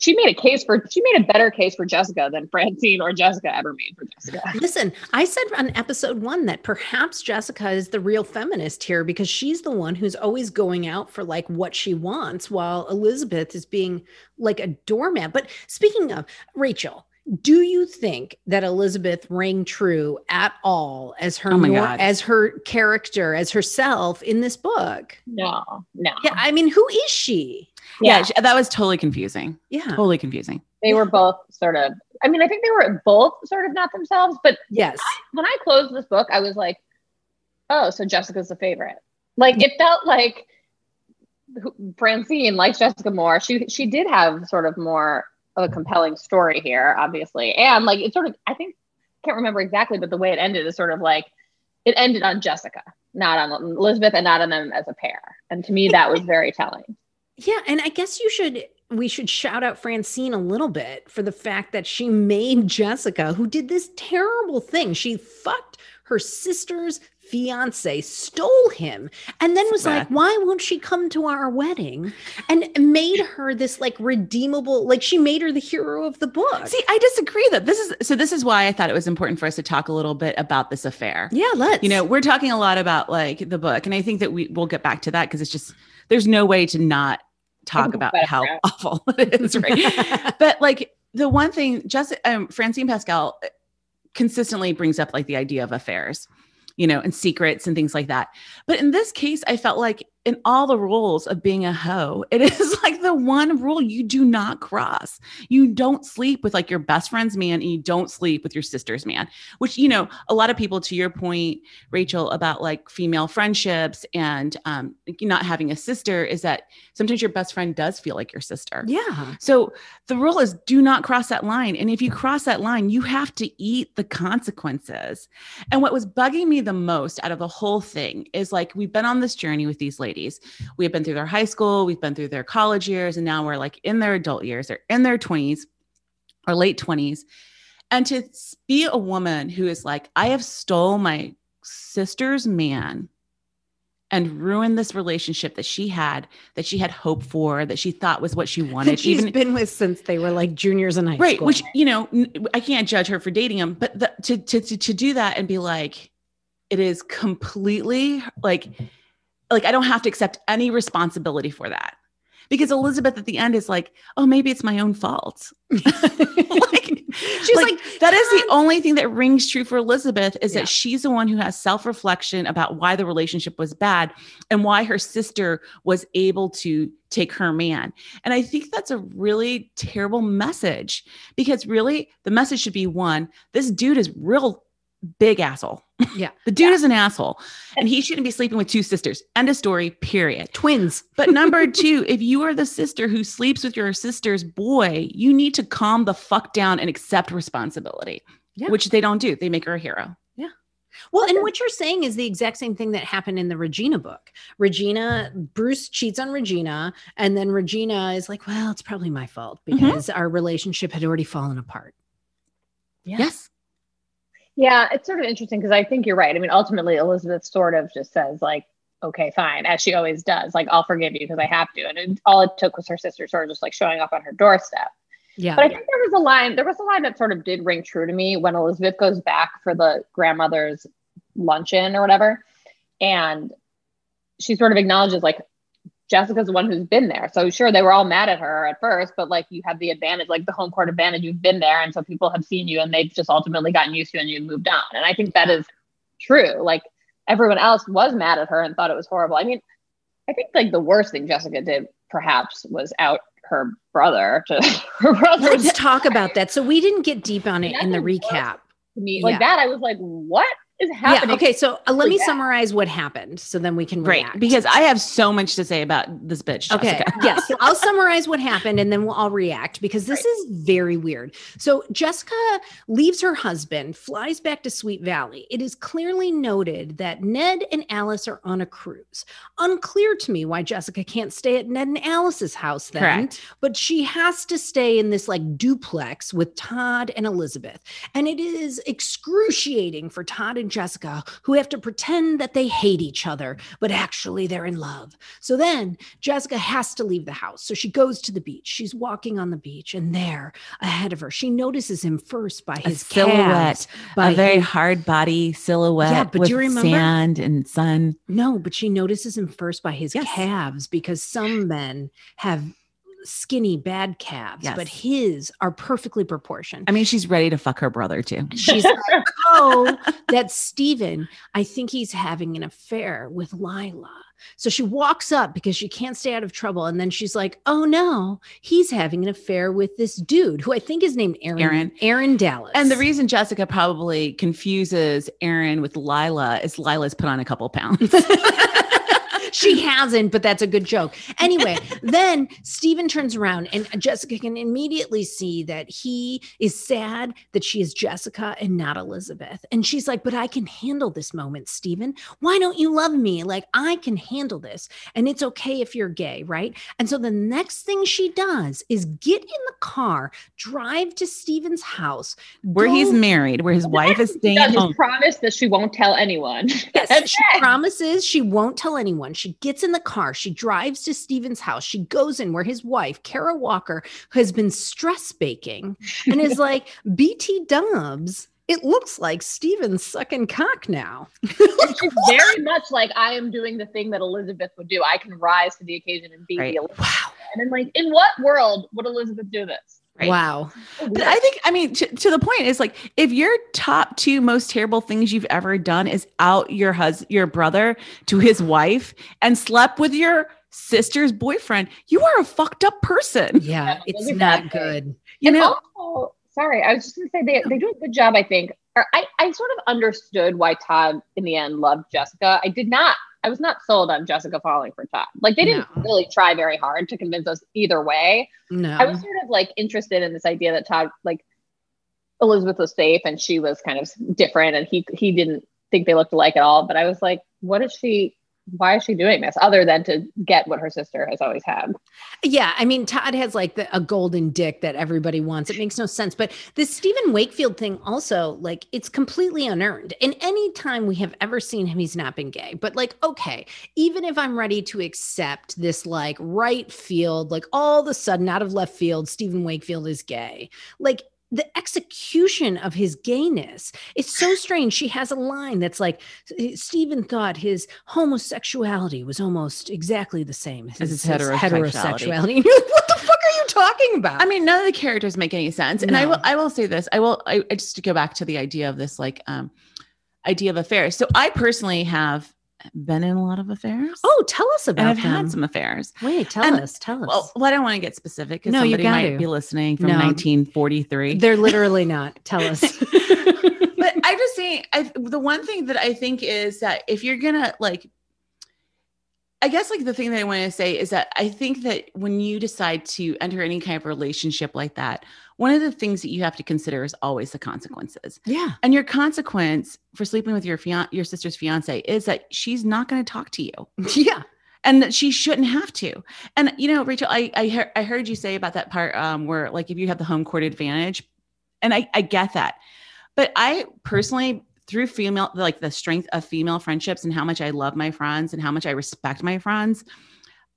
she made a case for, she made a better case for Jessica than Francine or Jessica ever made for Jessica. Listen, I said on episode one that perhaps Jessica is the real feminist here because she's the one who's always going out for like what she wants, while Elizabeth is being like a doormat. But speaking of Rachel, do you think that Elizabeth rang true at all as her Oh my nor- God. as her character, as herself in this book? No, no. Yeah, I mean, who is she? yeah, sh- that was totally confusing. Yeah. Totally confusing. they were both sort of i mean i think they were both sort of not themselves but Yes. when i closed this book i was like oh so jessica's the favorite like it felt like francine likes jessica more she she did have sort of more of a compelling story here obviously. And like it sort of i think can't remember exactly but the way it ended is sort of like it ended on jessica not on elizabeth and not on them as a pair. And to me that was very telling. Yeah, and I guess you should we should shout out Francine a little bit for the fact that she made Jessica, who did this terrible thing. She fucked her sister's fiance, stole him, and then was like, "Why won't she come to our wedding?" And made her this like redeemable, like she made her the hero of the book. See, I disagree that This is so this is why I thought it was important for us to talk a little bit about this affair. yeah, let's. You know, we're talking a lot about like the book, and I think that we we'll get back to that because it's just there's no way to not talk Talk about about how yeah. awful it is, right? but like the one thing, just um, Francine Pascal consistently brings up like the idea of affairs, you know, and secrets and things like that. But in this case, I felt like in all the rules of being a hoe, it is like the one rule you do not cross. You don't sleep with like your best friend's man and you don't sleep with your sister's man, which, you know, a lot of people, to your point, Rachel, about like female friendships and um, not having a sister is that sometimes your best friend does feel like your sister. yeah. So the rule is do not cross that line. And if you cross that line, you have to eat the consequences. And what was bugging me the most out of the whole thing is like we've been on this journey with these ladies. We have been through their high school, we've been through their college years, and now we're like in their adult years. They're in their 20s or late 20s. And to be a woman who is like, I have stole my sister's man and ruin this relationship that she had, that she had hope for, that she thought was what she wanted. That she's been with since they were like juniors in high right, school. which you know, I can't judge her for dating him, but the, to, to to to do that and be like, it is completely like, like I don't have to accept any responsibility for that. Because Elizabeth at the end is like, oh, maybe it's my own fault. like, she's like, like, that is the only thing that rings true for Elizabeth is Yeah. that she's the one who has self reflection about why the relationship was bad and why her sister was able to take her man. And I think that's a really terrible message because really the message should be one, this dude is real big asshole. Yeah. the dude is an asshole and he shouldn't be sleeping with two sisters. End of story, period. twins. But number two, if you are the sister who sleeps with your sister's boy, you need to calm the fuck down and accept responsibility, Yeah. which they don't do. They make her a hero. Yeah. Well, and what you're saying is the exact same thing that happened in the Regina book. Regina, Bruce cheats on Regina, and then Regina is like, well, it's probably my fault Mhm. because our relationship had already fallen apart. Yeah. Yes. Yeah, it's sort of interesting because I think you're right. I mean, ultimately, Elizabeth sort of just says, like, okay, fine, as she always does. Like, I'll forgive you because I have to. And it, all it took was her sister sort of just like showing up on her doorstep. Yeah. But I think there was a line, there was a line that sort of did ring true to me when Elizabeth goes back for the grandmother's luncheon or whatever. And she sort of acknowledges, like, Jessica's the one who's been there. So sure, they were all mad at her at first, but like you have the advantage, like the home court advantage, you've been there. And so people have seen you and they've just ultimately gotten used to you and you've moved on. And I think that is true. Like everyone else was mad at her and thought it was horrible. I mean, I think like the worst thing Jessica did perhaps was out her brother to her brother Let's talk about that. So we didn't get deep on it in the the recap. to me like Yeah. that. I was like, what is happening? Yeah. Okay. So uh, let me Yeah. summarize what happened so then we can Right. react. Because I have so much to say about this bitch. Okay. Jessica. yes. I'll summarize what happened and then we'll all react because this is very weird. So Jessica leaves her husband, flies back to Sweet Valley. It is clearly noted that Ned and Alice are on a cruise. Unclear to me why Jessica can't stay at Ned and Alice's house then, Correct. but she has to stay in this like duplex with Todd and Elizabeth. And it is excruciating for Todd and Jessica, who have to pretend that they hate each other, but actually they're in love. So then Jessica has to leave the house. So she goes to the beach. She's walking on the beach, and there ahead of her, she notices him first by his silhouette, calves, by a very his- hard body silhouette Yeah, but do you remember? sand and sun. no, but she notices him first by his Yes. calves because some men have skinny bad calves, Yes. but his are perfectly proportioned. I mean, she's ready to fuck her brother too. She's like, oh, that's Steven. I think he's having an affair with Lila. So she walks up because she can't stay out of trouble. And then she's like, oh no, he's having an affair with this dude who I think is named Aaron. Aaron. Aaron Dallas. And the reason Jessica probably confuses Aaron with Lila is Lila's put on a couple pounds. she hasn't, but that's a good joke. Anyway, then Steven turns around and Jessica can immediately see that he is sad that she is Jessica and not Elizabeth. And she's like, But I can handle this moment, Steven. Why don't you love me? Like, I can handle this. And it's okay if you're gay, right? And so the next thing she does is get in the car, drive to Steven's house, where he's married, where his wife is staying She at home. promised that she won't tell anyone. Yes, she promises she won't tell anyone. She gets in the car. She drives to Steven's house. She goes in where his wife, Cara Walker, has been stress baking and is like, BT dubs, it looks like Steven's sucking cock now. She's very much like I am doing the thing that Elizabeth would do. I can rise to the occasion and be Right. the Elizabeth. Wow. And then, like, in what world would Elizabeth do this? Right. Wow. Oh, but I think, I mean, to, to the point is like, if your top two most terrible things you've ever done is out your husband, your brother to his wife and slept with your sister's boyfriend, you are a fucked up person. Yeah, Yeah, it's those not good. You and know, also, sorry, I was just gonna say they they do a good job. I think. Or I I sort of understood why Todd in the end loved Jessica. I did not. I was not sold on Jessica falling for Todd. Like they didn't No. really try very hard to convince us either way. No. I was sort of like interested in this idea that Todd like Elizabeth was safe and she was kind of different and he he didn't think they looked alike at all. But I was like, what if she why is she doing this other than to get what her sister has always had? Yeah, I mean, Todd has like the, a golden dick that everybody wants. It makes no sense. But this Steven Wakefield thing also, like, it's completely unearned. And any time we have ever seen him, he's not been gay. But like, okay, even if I'm ready to accept this, like, right field, like all of a sudden out of left field, Steven Wakefield is gay, like the execution of his gayness it's so strange she has a line that's like stephen thought his homosexuality was almost exactly the same As his heterosexuality. heterosexuality and you're like what the fuck are you talking about I mean, none of the characters make any sense. And I will I will say this. I will I, I just to go back to the idea of this like um idea of affairs. So I personally have been in a lot of affairs. oh tell us and about I've them had some affairs. wait tell and- us tell us Well, well, I don't want to get specific because No, you somebody might gotta. be listening from No. 1943. they're literally not tell us but I'm just saying, I, the one thing that I think is that if you're gonna like, I guess like the thing that I want to say is that I think that when you decide to enter any kind of relationship like that, one of the things that you have to consider is always the consequences. yeah And your consequence for sleeping with your fian- your sister's fiance is that she's not going to talk to you yeah and that she shouldn't have to. And you know, Rachel, I I, heard I heard you say about that part um, where like if you have the home court advantage, and I I get that, but I personally through female like the strength of female friendships and how much I love my friends and how much I respect my friends,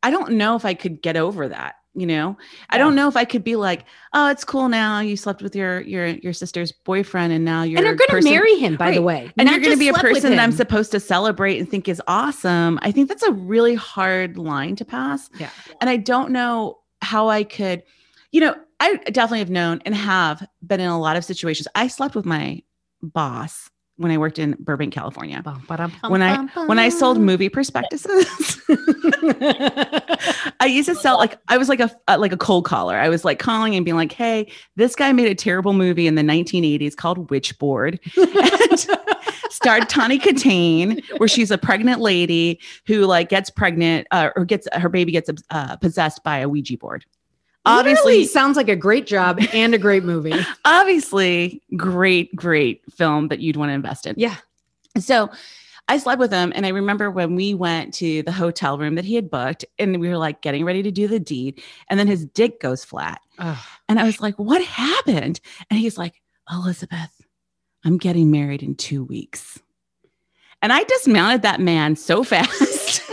I don't know if I could get over that. You know, I don't know if I could be like, oh, it's cool now. You slept with your your your sister's boyfriend, and now you're and they're going to person- marry him by the way and you're going to be a person that I'm supposed to celebrate and think is awesome. I think that's a really hard line to pass. Yeah. And I don't know how I could, you know, I definitely have known and have been in a lot of situations. I slept with my boss when I worked in Burbank, California. Bum, ba-dum, bum, When I bum, when I sold movie prospectuses, I used to sell like I was like a uh, like a cold caller. I was like calling and being like, "Hey, this guy made a terrible movie in the 1980s called Witchboard." And starred Tawny Kitaen, where she's a pregnant lady who like gets pregnant uh, or gets her baby gets uh, possessed by a Ouija board. Literally Obviously, sounds like a great job and a great movie. obviously, great, great film that you'd want to invest in. Yeah. So I slept with him. And I remember when we went to the hotel room that he had booked and we were like getting ready to do the deed. And then his dick goes flat. Ugh. And I was like, what happened? And he's like, Elizabeth, I'm getting married in two weeks. And I dismounted that man so fast.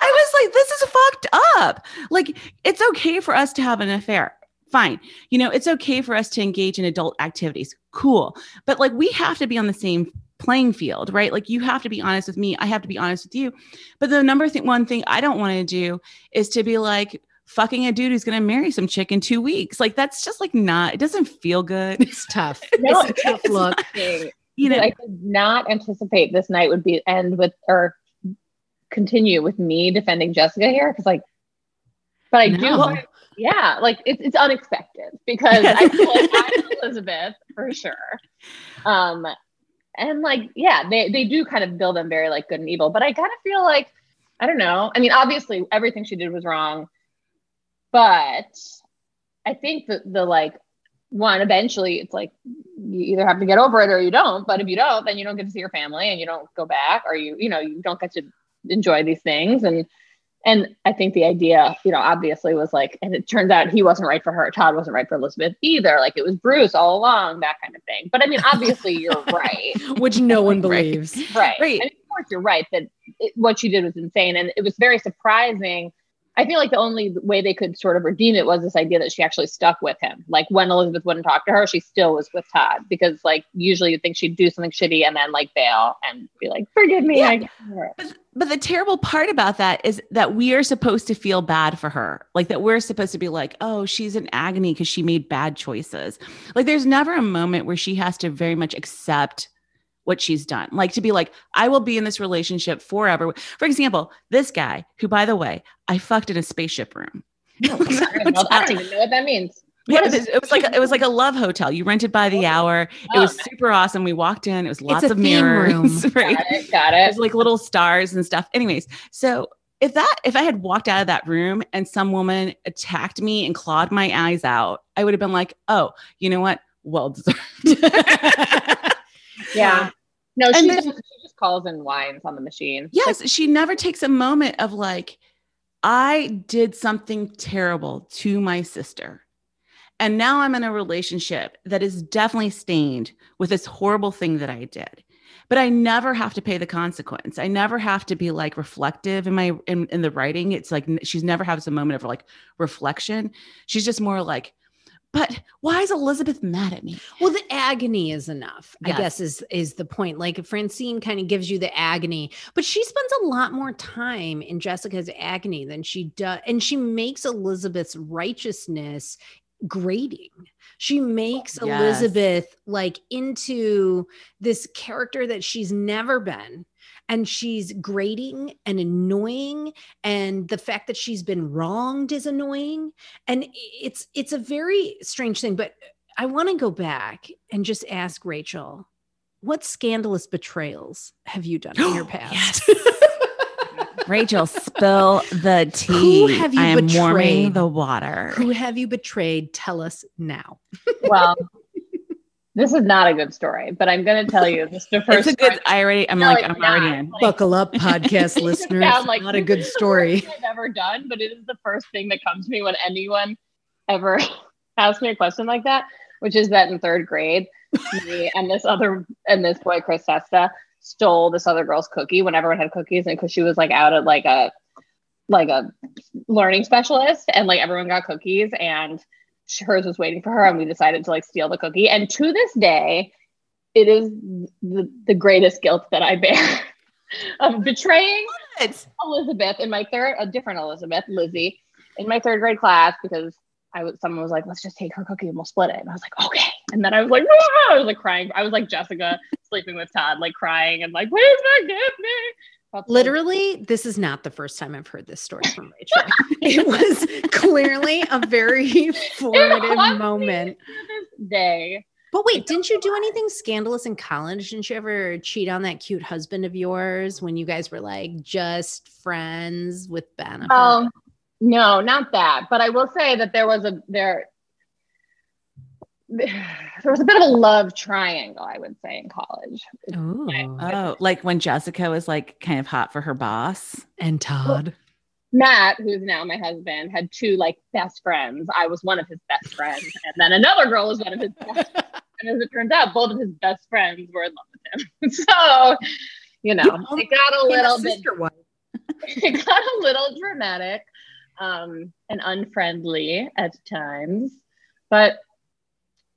I was like, this is fucked up. Like, it's okay for us to have an affair. Fine. You know, it's okay for us to engage in adult activities. Cool. But like, we have to be on the same playing field, right? Like, you have to be honest with me. I have to be honest with you. But the number thing, one thing I don't want to do is to be like, fucking a dude who's going to marry some chick in two weeks. Like, that's just like not, it doesn't feel good. It's tough. No, it's a tough it's look. Thing. You know, I did not anticipate this night would be end with or continue with me defending Jessica here because like, but I do, No. yeah, like it's it's unexpected because I feel like I'm Elizabeth for sure, um, and like yeah, they they do kind of build them very like good and evil, but I kind of feel like I don't know. I mean, obviously everything she did was wrong, but I think that the like one eventually it's like you either have to get over it or you don't but if you don't then you don't get to see your family and you don't go back or you you know you don't get to enjoy these things. And and i think the idea you know obviously was like and it turns out he wasn't right for her. Todd wasn't right for elizabeth either. Like it was bruce all along that kind of thing. But i mean obviously you're right. Which no one Right. believes. right. Right. I mean, of course you're right that it, what she did was insane. And it was very surprising I feel like the only way they could sort of redeem it was this idea that she actually stuck with him. Like when Elizabeth wouldn't talk to her, she still was with Todd because like usually you'd think she'd do something shitty and then like bail and be like, forgive me. Yeah. I. But, but the terrible part about that is that we are supposed to feel bad for her. Like that we're supposed to be like, oh, she's in agony because she made bad choices. Like there's never a moment where she has to very much accept what she's done. Like to be like, I will be in this relationship forever. For example, this guy, who by the way, I fucked in a spaceship room. I don't, I don't even know what that means. Yeah, it, was, it was like a, it was like a love hotel. You rented by the oh. hour. It Oh, was nice. super awesome. We walked in. It was lots a of theme mirrors. room. right? Got it. Got There's it. Was like little stars and stuff. Anyways, so if that if I had walked out of that room and some woman attacked me and clawed my eyes out, I would have been like, oh, you know what? Well deserved. Yeah. No, she then- just, she just calls and whines on the machine. Yes, she never takes a moment of like, I did something terrible to my sister. And now I'm in a relationship that is definitely stained with this horrible thing that I did. But I never have to pay the consequence. I never have to be like reflective in my in, in the writing. It's like she's never has a moment of like reflection. She's just more like, but why is Elizabeth mad at me? Well, the agony is enough, Yes. I guess is is the point. Like Francine kind of gives you the agony, but she spends a lot more time in Jessica's agony than she does, and she makes Elizabeth's righteousness grating. She makes Yes. Elizabeth like into this character that she's never been. And she's grating and annoying, and the fact that she's been wronged is annoying. And it's it's a very strange thing. But I want to go back and just ask Rachel, what scandalous betrayals have you done in your past? Rachel, spill the tea. Who have you I am warming the water. Who have you betrayed? Tell us now. well, this is not a good story, but I'm going to tell you this is the first. It's a good. time- I already. I'm No, like. I'm already in. Like, Buckle up, podcast listeners. sound like not a good story. worst thing I've ever done, but it is the first thing that comes to me when anyone ever asks me a question like that, which is that in third grade, me and this other and this boy Chris Sesta stole this other girl's cookie when everyone had cookies, and because she was like out at like a like a learning specialist, and like everyone got cookies, and sh- hers was waiting for her, and we decided to like steal the cookie. And to this day, it is the, the greatest guilt that I bear of betraying Elizabeth in my third, a different Elizabeth, Lizzie, in my third grade class because I was someone was like, let's just take her cookie and we'll split it. And I was like, okay. And then I was like, "Ah!" I was like crying. I was like Jessica sleeping with Todd, like crying and like, please forgive me. That's Literally, this is not the first time I've heard this story from Rachel. it was clearly a very formative moment. this day. But wait, didn't you do anything scandalous in college? Didn't you ever cheat on that cute husband of yours when you guys were like just friends with benefits? Um, no, not that. But I will say that there was a there there was a bit of a love triangle, I would say, in college. Ooh. oh, like when Jessica was like kind of hot for her boss. and Todd. Matt, who's now my husband, had two like best friends. I was one of his best friends, and then another girl was one of his best friends. And as it turns out, both of his best friends were in love with him. so, you know, You it got a little bit sister it got a little dramatic um, and unfriendly at times, but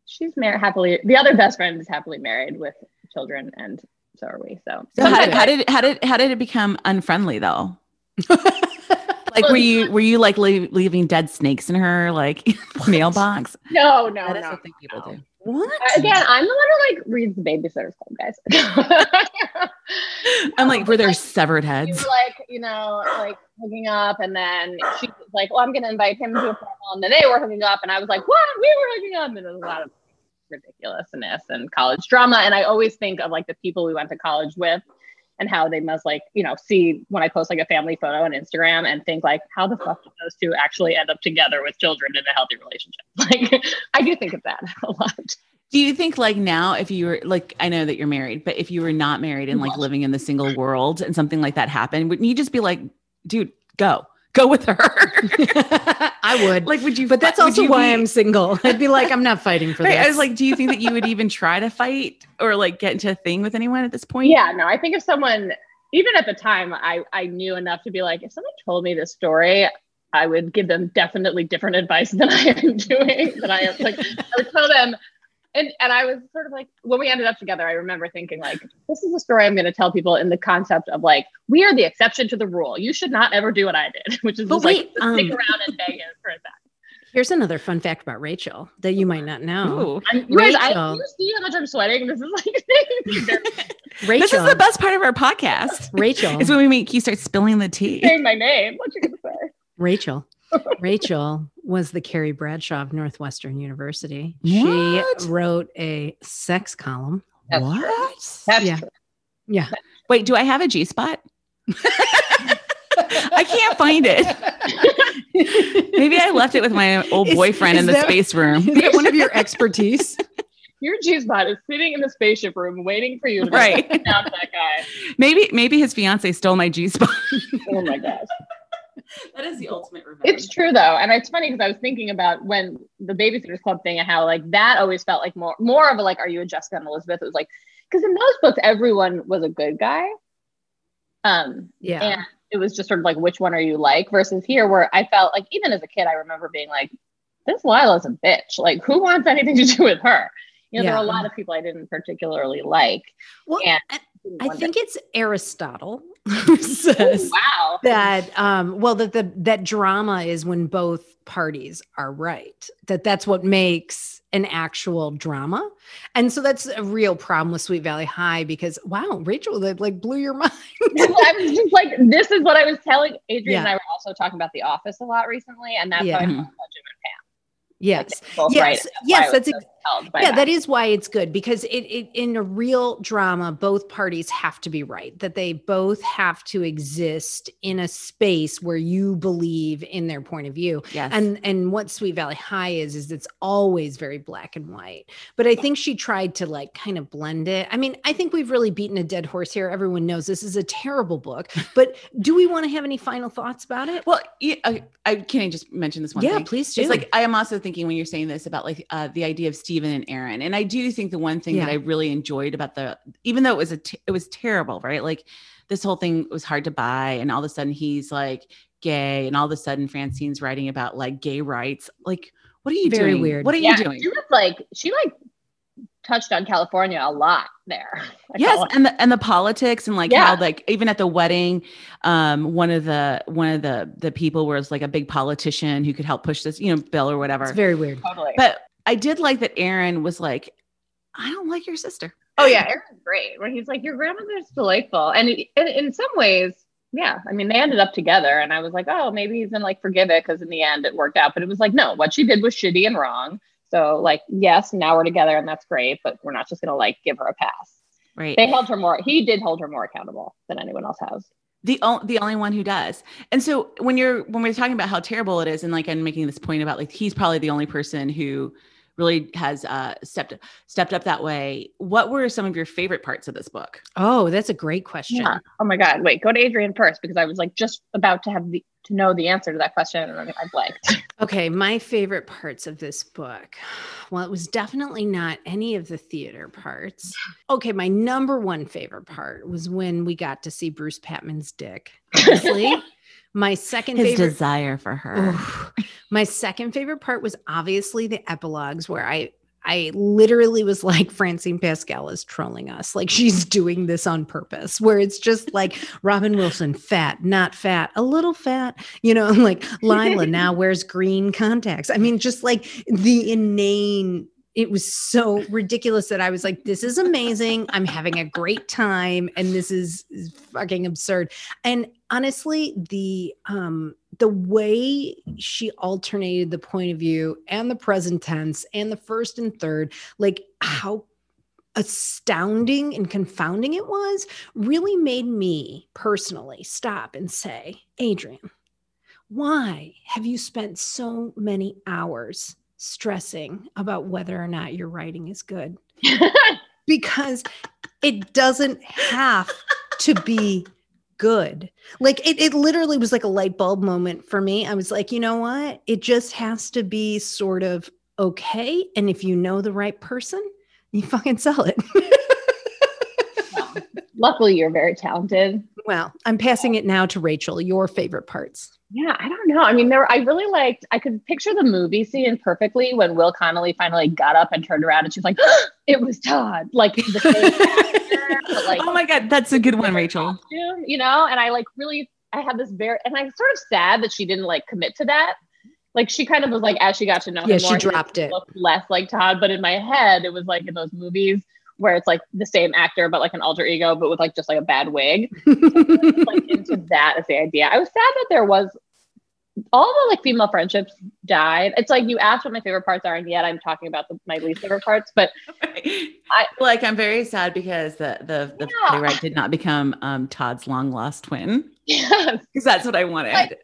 she's married happily. The other best friend is happily married with children, and so are we. So, So how, Okay. how did how did how did it become unfriendly though? Like were you were you like leave, leaving dead snakes in her like mailbox? no, no, That is no. what think people no. do. What? Uh, again, I'm the one who like reads the Babysitters Club, guys. I'm like, were there Like, severed heads? were like, you know, like hooking up, and then she was like, "Well, I'm gonna invite him to a formal," and then they were hooking up, and I was like, "What? We were hooking up," and there was a lot of ridiculousness and college drama. And I always think of like the people we went to college with, and how they must like, you know, see when I post like a family photo on Instagram and think like, how the fuck did those two actually end up together with children in a healthy relationship? Like, I do think of that a lot. Do you think like now if you were like I know that you're married, but if you were not married and like living in the single world and something like that happened, wouldn't you just be like, dude, go. Go with her. I would. like would you but that's also why be- I'm single. I'd be like, I'm not fighting for Right, this. I was like, do you think that you would even try to fight or like get into a thing with anyone at this point? Yeah, no, I think if someone, even at the time, I, I knew enough to be like, if someone told me this story, I would give them definitely different advice than I am doing. That I am like, I would tell them, and and I was sort of like, when we ended up together, I remember thinking like, this is a story I'm going to tell people in the concept of like, we are the exception to the rule. You should not ever do what I did, which is But just wait, like stick um, around and beg him for it back. Here's another fun fact about Rachel that you might not know. Ooh. I'm, you guys, I, Rachel. you see how much I'm sweating. This is like Rachel. This is the best part of our podcast. Rachel. Is when we make you start spilling the tea. saying my name. What you gonna say? Rachel. Rachel was the Carrie Bradshaw of Northwestern University. What? She wrote a sex column. That's true. what? That's Yeah. true. Yeah. Wait, do I have a G spot? I can't find it. Maybe I left it with my old Is- boyfriend is in the that- space room. Is that one of your expertise? your G spot is sitting in the spaceship room waiting for you to Right. out that guy. Maybe maybe his fiance stole my G spot. Oh my gosh. that is the ultimate revenge. It's true though, and it's funny because I was thinking about when the Babysitters Club thing and how like that always felt like more more of a like, are you a Jessica and Elizabeth? It was like because in those books everyone was a good guy, um, Yeah. and it was just sort of like which one are you like versus here where I felt like even as a kid I remember being like, this Lila's a bitch. Like who wants anything to do with her? You know, there Yeah. were a lot of people I didn't particularly like. well, and- I, I think it's Aristotle says wow. that um well that the that drama is when both parties are right that that's what makes an actual drama and so that's a real problem with sweet valley high because wow rachel that like blew your mind I was just like, this is what I was telling Adrian Yeah. and I were also talking about The Office a lot recently, and that's Yeah. how I felt about Jim and Pam. yes Like, yes right, yes that's so ex- compelled by yeah that is why it's good because it, it in a real drama both parties have to be right that they both have to exist in a space where you believe in their point of view. Yes. and and what sweet valley high is is it's always very black and white. But i think she tried to like kind of blend it. I mean i think we've really beaten a dead horse here. Everyone knows this is a terrible book. But do we want to have any final thoughts about it? Well, yeah, I, I can I just mention this one yeah thing? please do. It's like I am also thinking when you're saying this about like uh, the idea of Steven and Aaron, and I do think the one thing that I really enjoyed about the, even though it was a, t- it was terrible, right? Like this whole thing was hard to buy, and all of a sudden he's like gay, and all of a sudden Francine's writing about like gay rights. Like, what are you Very doing? weird. What are Yeah, you doing? she was like, she like touched on California a lot there. I yes and the and the politics and like Yeah. how like even at the wedding um one of the one of the the people was like a big politician who could help push this you know bill or whatever it's very weird totally. but i did like that aaron was like i don't like your sister oh yeah, Aaron's great. Where he's like, your grandmother's delightful, and in, in some ways. Yeah, I mean, they ended up together, and I was like, oh, maybe he's gonna like forgive it because in the end it worked out. But it was like, no, what she did was shitty and wrong. So, like, yes, now we're together, and that's great, but we're not just gonna like give her a pass. right They held her more. He did hold her more accountable than anyone else has. the o- the only one who does and so when you're when we're talking about how terrible it is and like i'm making this point about like he's probably the only person who really has uh stepped stepped up that way what were some of your favorite parts of this book oh that's a great question Yeah. Oh my God. Wait, go to Adrian first because I was like just about to have the to know the answer to that question and I blanked. Okay, my favorite parts of this book. Well, it was definitely not any of the theater parts. Okay, my number one favorite part was when we got to see Bruce Patman's dick. Honestly, my second his favorite desire for her Oof. my second favorite part was obviously the epilogues where I I literally was like Francine Pascal is trolling us. Like she's doing this on purpose, where it's just like Robin Wilson, fat, not fat, a little fat, you know, like Lila now wears green contacts. I mean, just like the inane it was so ridiculous that I was like, this is amazing. I'm having a great time. And this is, fucking absurd. And honestly, the um the way she alternated the point of view and the present tense and the first and third, like how astounding and confounding it was, really made me personally stop and say, Adrian, why have you spent so many hours stressing about whether or not your writing is good? because it doesn't have to be good. Like it, it literally was like a light bulb moment for me. I was like, you know what? It just has to be sort of okay. And if you know the right person, you fucking sell it. Luckily, you're very talented. well, I'm passing it now to Rachel. Your favorite parts. Yeah, I don't know. I mean, there. I really liked. I could picture the movie scene perfectly when Will Connolly finally got up and turned around, and she's like, "It was Todd." Like the actor, like oh my god that's a good one rachel costume, you know. And I like really, I had this very, and I'm sort of sad that she didn't like commit to that. Like she kind of was like, as she got to know Yeah, him she more, he dropped it. looked less like Todd. But in my head, it was like in those movies where it's like the same actor but like an alter ego, but with like just like a bad wig. like into that as the idea. I was sad that there was all the like female friendships died. It's like you asked what my favorite parts are, and yet I'm talking about the, my least favorite parts. But I like I'm very sad because the the, the Yeah. playwright did not become um Todd's long lost twin yes, because that's what I wanted.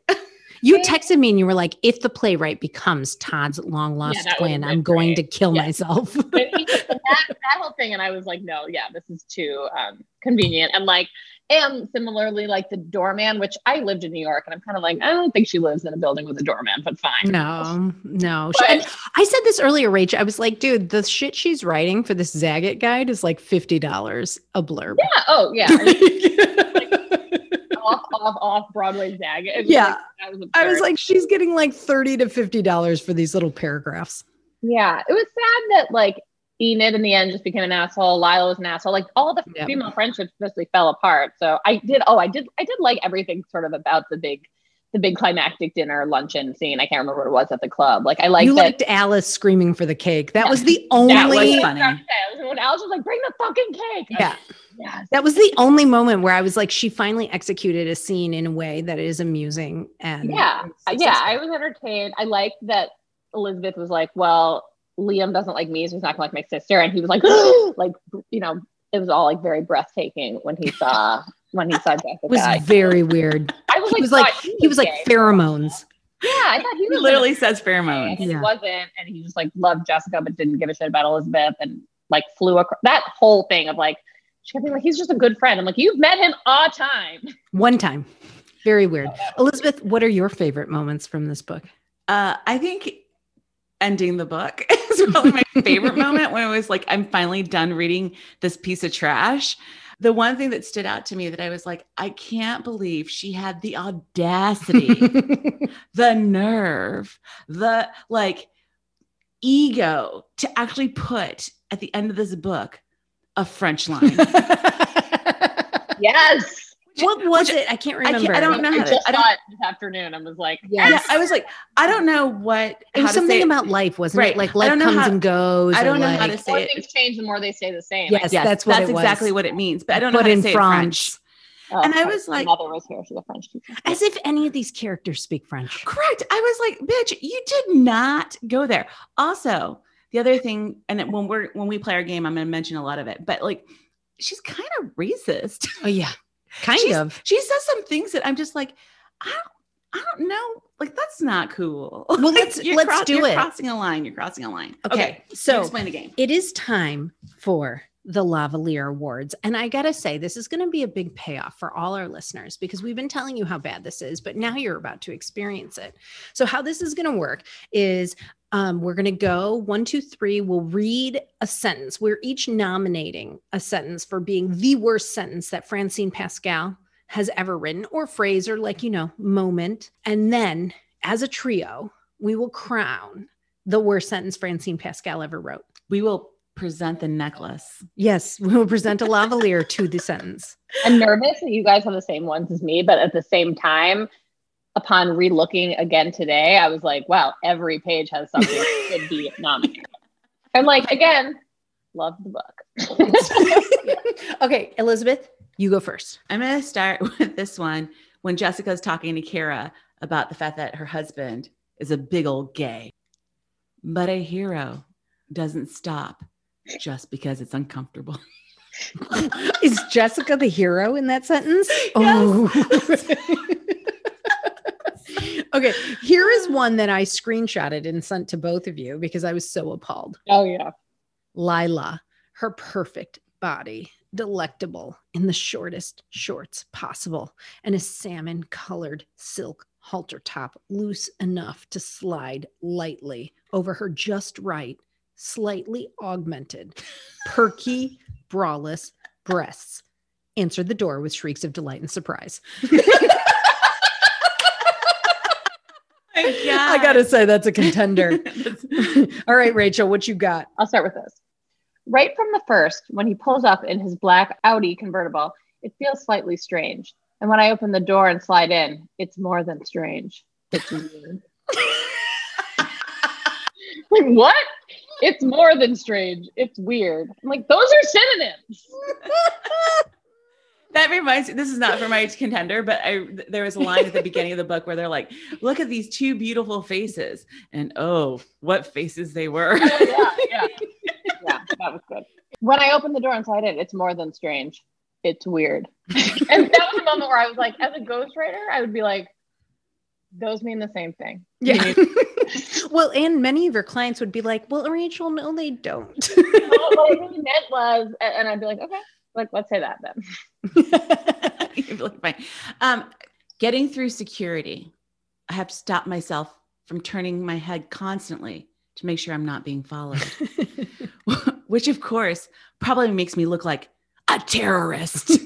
You texted me and you were like, if the playwright becomes Todd's long lost would've twin, I'm going great. to kill Yeah. myself. But he did that, that whole thing, and I was like, no, yeah, this is too um, convenient. And like, and similarly, like the doorman, which I lived in New York, and I'm kind of like, I don't think she lives in a building with a doorman, but fine. No, no. But- I said this earlier, Rach. I was like, dude, the shit she's writing for this Zagat guide is like $50 a blurb. Yeah. Oh, yeah. Off, off, Broadway Zag. Yeah. like, was I was like, she's getting like 30 to $50 for these little paragraphs. yeah, it was sad that like Enid in the end just became an asshole. Lila was an asshole. Like all the Yep. female friendships basically fell apart. So I did. Oh, I did. I did like everything sort of about the big, the big climactic dinner luncheon scene. I can't remember what it was at the club. Like I liked you that. liked Alice screaming for the cake. That Yeah. was the only That only was funny. When Alice was like, "Bring the fucking cake." Yeah. Yes. That was the only moment where I was like, she finally executed a scene in a way that is amusing and yeah yeah i was entertained i liked that elizabeth was like well liam doesn't like me so he's not gonna like my sister and he was like like you know it was all like very breathtaking when he saw when he saw jessica It was very weird. I was He was like thought he was like pheromones. yeah i thought he He literally gonna says pheromones. he Yeah. wasn't and he just like loved jessica but didn't give a shit about elizabeth and like flew across that whole thing of like she kept being like he's just a good friend i'm like you've met him a time One time. Very weird. Elizabeth, what are your favorite moments from this book? Uh, I think ending the book is probably my favorite moment when it was like, I'm finally done reading this piece of trash. The one thing that stood out to me that I was like, I can't believe she had the audacity, the nerve, the like ego to actually put at the end of this book a French line. yes what was it? I can't I can't- remember. I don't know i how just I don't- saw it this afternoon and was like Yes. Yeah, I was like, I don't know what It was something say it. about life, wasn't Right. it? Like life comes how- and goes. I don't know how to the say more it. things change, the more they stay the same. Yes, Yes, that's what that's it was. exactly what it means. But I don't know But how to in say it French. Oh, And I was like- mother was here. She's a French teacher. As if any of these characters speak French. Correct. I was like, bitch, you did not go there. Also, the other thing, and it- when we're when we play our game, I'm gonna mention a lot of it, but like she's kind of racist. Oh yeah. Kind She's- of. She says some things that I'm just like, I don't I don't know. Like that's not cool. Well, Like, let's- let's do it. Crossing a line. You're crossing a line. Okay, you so- explain the game. It is time for the Lavaliere Awards. And I got to say, this is going to be a big payoff for all our listeners because we've been telling you how bad this is, but now you're about to experience it. So, how this is going to work is um, we're going to go one, two, three. We'll read a sentence. We're each nominating a sentence for being the worst sentence that Francine Pascal has ever written, or phrase, or like, you know, moment. And then as a trio, we will crown the worst sentence Francine Pascal ever wrote. We will present the necklace. Yes, we will present a lavalier to the sentence. I'm nervous that you guys have the same ones as me, but at the same time, upon relooking again today, I was like, wow, every page has something that should be nominated. And like again, love the book. okay, Elizabeth, you go first. I'm going to start with this one when Jessica's talking to Cara about the fact that her husband is a big old gay. But a hero doesn't stop just because it's uncomfortable. Is Jessica the hero in that sentence? Oh. okay, here is one that I screenshotted and sent to both of you because I was so appalled. oh yeah. Lila, her perfect body, delectable in the shortest shorts possible, and a salmon colored silk halter top, loose enough to slide lightly over her just right, slightly augmented, perky, braless breasts. Answered the door with shrieks of delight and surprise. I gotta say, that's a contender. All right, Rachel, what you got? I'll start with this. Right from the first, when he pulls up in his black Audi convertible, it feels slightly strange. And when I open the door and slide in, it's more than strange. It's weird. like, what? It's more than strange. It's weird. I'm like, those are synonyms. That reminds me, this is not for my contender, but I there was a line at the beginning of the book where they're like, look at these two beautiful faces. And oh, what faces they were. Oh, yeah, yeah. Yeah, that was good. When I opened the door and slide in, it's more than strange. It's weird. and that was a moment where I was like, as a ghostwriter, I would be like, those mean the same thing. Yeah. Well, and many of your clients would be like, "Well, Rachel, no, they don't." what I really meant was, and I'd be like, okay, like let's say that then. You'd be like, fine. Um, getting through security, I have to stop myself from turning my head constantly to make sure I'm not being followed, which of course probably makes me look like a terrorist.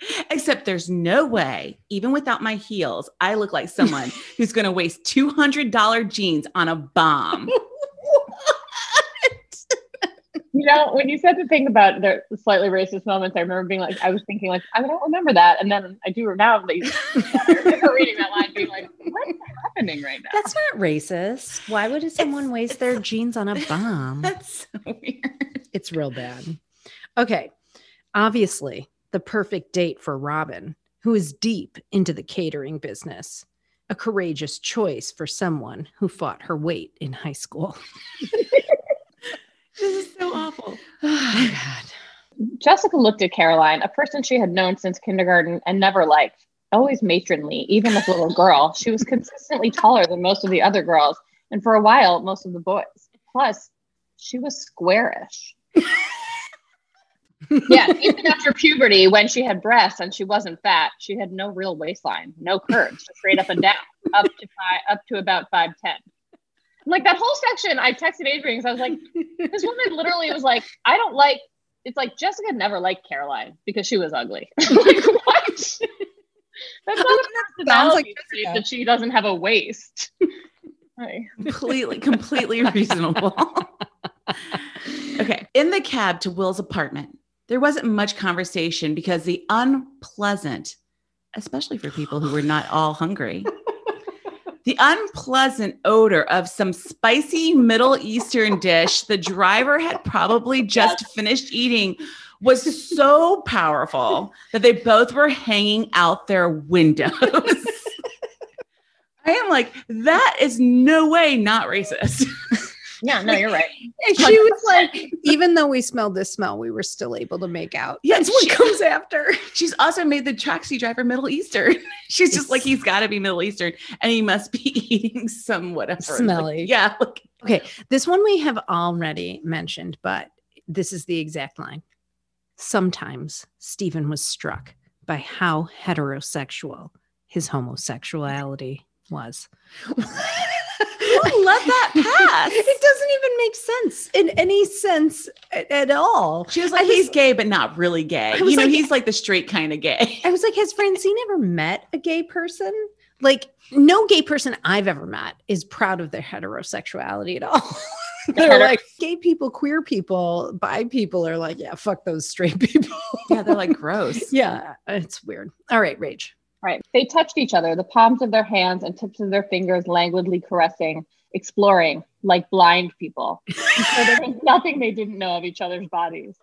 Except there's no way, even without my heels, I look like someone who's going to waste $200 jeans on a bomb. You know, when you said the thing about the slightly racist moments, I remember being like, I was thinking like, I don't remember that, and then I do now. Like, reading that line, being like, what's happening right now? That's not racist. Why would someone waste their jeans on a bomb? That's so weird. It's real bad. Okay. Obviously, the perfect date for Robin, who is deep into the catering business. A courageous choice for someone who fought her weight in high school. This is so awful. Oh, God. Jessica looked at Caroline, a person she had known since kindergarten and never liked. Always matronly, even as a little girl, she was consistently taller than most of the other girls, and for a while, most of the boys. Plus, she was squarish. Yeah, even after puberty, when she had breasts and she wasn't fat, she had no real waistline, no curves, just straight up and down, up to five, up to about five ten. Like that whole section, I texted Adrian because I was like, this woman literally was like, I don't like. It's like Jessica never liked Caroline because she was ugly. like what? That's not a personality trait Jessica. that she doesn't have a waist. Completely, completely reasonable. okay. In the cab to Will's apartment, there wasn't much conversation because the unpleasant, especially for people who were not all hungry, the unpleasant odor of some spicy Middle Eastern dish the driver had probably just finished eating was so powerful that they both were hanging out their windows. I am like, that is no way not racist. Yeah, no, you're right. And she was like, even though we smelled this smell, we were still able to make out. Yeah, That's what she- comes after. She's also made the taxi driver Middle Eastern. She's just like, he's got to be Middle Eastern and he must be eating some whatever. Like, Smelly. yeah. Like, Okay, this one we have already mentioned, but this is the exact line. Sometimes Steven was struck by how heterosexual his homosexuality was. I let that pass. It doesn't even make sense in any sense at, at all. She was like, I he's just- gay, but not really gay. I was You know, like- he's like the straight kind of gay. I was like, has Francine ever met a gay person? Like, no gay person I've ever met is proud of their heterosexuality at all. They're hetero- like gay people, queer people, bi people are like, yeah, fuck those straight people. Yeah, they're like gross. yeah, it's weird. All right, Rage. Right. They touched each other, the palms of their hands and tips of their fingers languidly caressing, exploring like blind people. so there was nothing they didn't know of each other's bodies.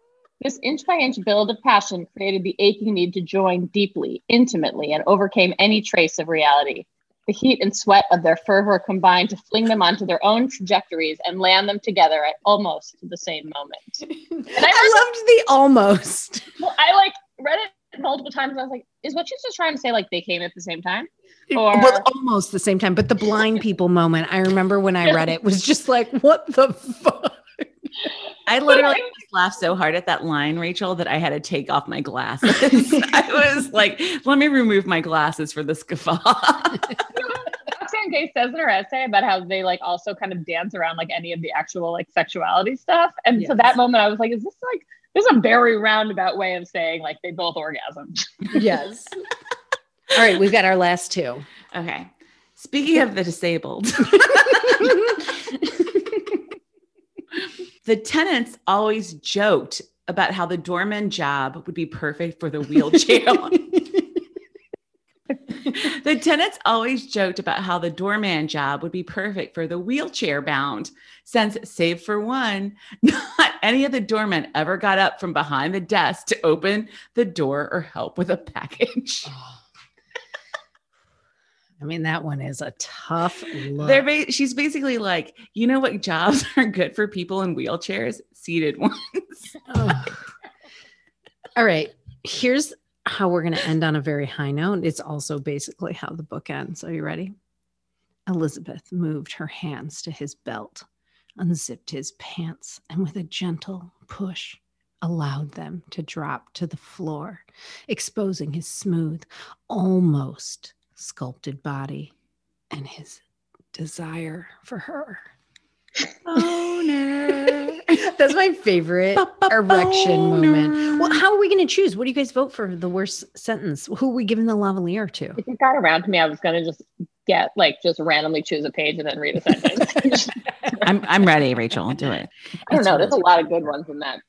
This inch by inch build of passion created the aching need to join deeply, intimately, and overcame any trace of reality. The heat and sweat of their fervor combined to fling them onto their own trajectories and land them together at almost the same moment. And I I loved the almost. well, I like read it multiple times I was like, is what she's just trying to say like they came at the same time? Or well, almost the same time, but the blind people moment. I remember when I read it was just like, what the fuck? I literally just laughed so hard at that line, Rachel, that I had to take off my glasses. I was like, let me remove my glasses for this guffaw. Roxane Gay says in her essay about how they like also kind of dance around like any of the actual like sexuality stuff. And so that moment I was like, is this like this is a very roundabout way of saying like they both orgasmed. Yes. All right, we've got our last two. okay. Speaking of the disabled, the tenants always joked about how the doorman job would be perfect for the wheelchair. the tenants always joked about how the doorman job would be perfect for the wheelchair bound, since, save for one, not any of the doormen ever got up from behind the desk to open the door or help with a package. I mean, that one is a tough look. They're ba- she's basically like, you know what jobs are good for people in wheelchairs? Seated ones. Ugh. All right. Here's how we're going to end on a very high note. It's also basically how the book ends. Are you ready? Elizabeth moved her hands to his belt, unzipped his pants, and with a gentle push, allowed them to drop to the floor, exposing his smooth, almost sculpted body and his desire for her. Oh, Boner. That's my favorite erection moment. Well, how are we going to choose? What do you guys vote for the worst sentence? Who are we giving the lavalier to? If it got around to me, I was gonna just get like just randomly choose a page and then read a sentence. I'm I'm ready, Rachel. Do it. I don't know. There's a lot of good ones in that.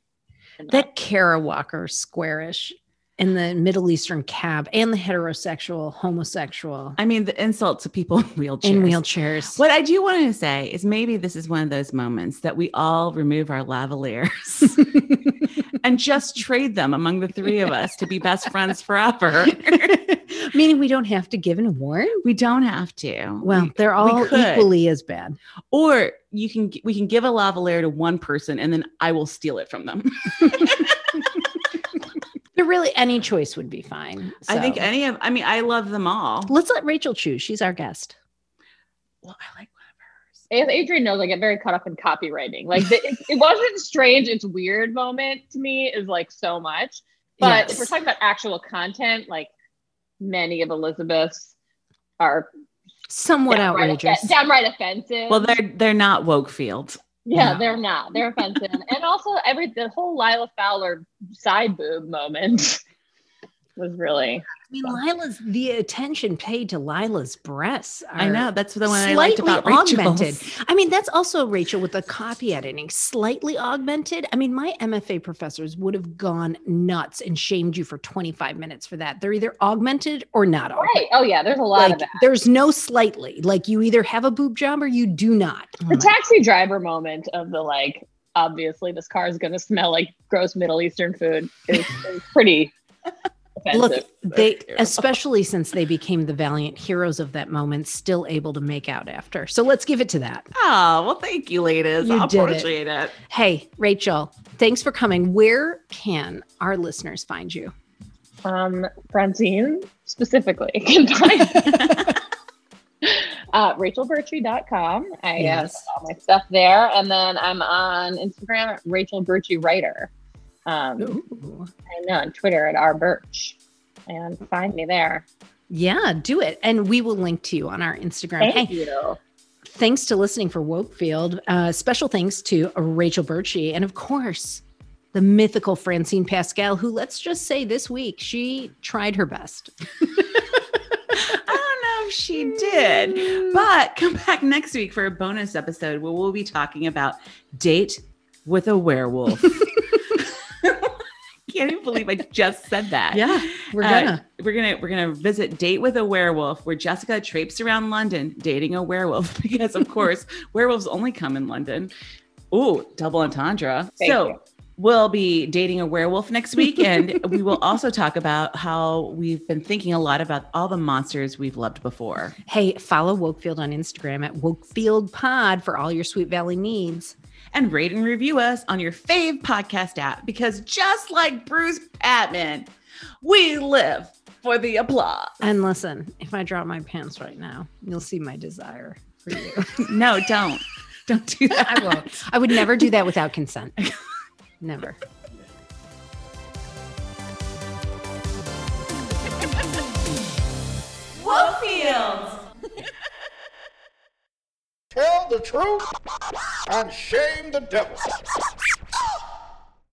in that. That Cara Walker squarish in the Middle Eastern cab and the heterosexual, homosexual I mean, the insult to people in wheelchairs. in wheelchairs. What I do want to say is maybe this is one of those moments that we all remove our lavaliers and just trade them among the three of us to be best friends forever. Meaning we don't have to give an award? we don't have to. Well, they're all could. equally as bad. or you can we can give a lavalier to one person and then I will steal it from them. But really, any choice would be fine. I think any of I mean I love them all. let's let Rachel choose. She's our guest. Well, I like one of hers. As Adrian knows, I get very caught up in copywriting. Like the, it, it wasn't strange, it's weird moment to me is like so much. But if we're talking about actual content, like many of Elizabeth's are Somewhat downright, outrageous. offe- downright offensive. Well, they're they're not Wokefield. Yeah, they're not. They're offensive, and also every the whole Lila Fowler side boob moment was really mean, Lila's the attention paid to Lila's breasts. I know that's the one I liked about Rachel's. augmented. I mean, that's also Rachel with the copy editing, slightly augmented. I mean, my MFA professors would have gone nuts and shamed you for 25 minutes for that. They're either augmented or not augmented. right. Oh yeah, there's a lot Like, of that. there's no slightly. Like you either have a boob job or you do not. The taxi driver moment of the like obviously this car is going to smell like gross middle eastern food is pretty offensive Look, they terrible. especially since they became the valiant heroes of that moment, still able to make out after. So let's give it to that. Oh, well, thank you, ladies. You I did appreciate it. Hey, Rachel, thanks for coming. Where can our listeners find you? um francine specifically can find uh rachelbertsche.com i Yes. have all my stuff there and then i'm on instagram at rachel bertsche writer um Ooh. i know on twitter at r bertsche and find me there Yeah, do it. And we will link to you on our Instagram. thank hey, you thanks to listening for Wokefield. Uh, special thanks to Rachel Bertsche and, of course, the mythical Francine Pascal, who, let's just say this week, she tried her best. I don't know if she did, but come back next week for a bonus episode where we'll be talking about date with a werewolf. I can't even believe I just said that. Yeah, we're Uh, gonna. we're gonna we're gonna visit date with a werewolf where Jessica traipses around London dating a werewolf because of course werewolves only come in London. Ooh, double entendre. Thank so you. we'll be dating a werewolf next week, and we will also talk about how we've been thinking a lot about all the monsters we've loved before. Hey, follow Wokefield on Instagram at Wokefield Pod for all your Sweet Valley needs. And rate and review us on your fave podcast app because just like Bruce Patman, we live for the applause. And listen, if I drop my pants right now, you'll see my desire for you. No, don't. Don't do that. I won't. I would never do that without consent. Never. Wokefield. Tell the truth and shame the devil.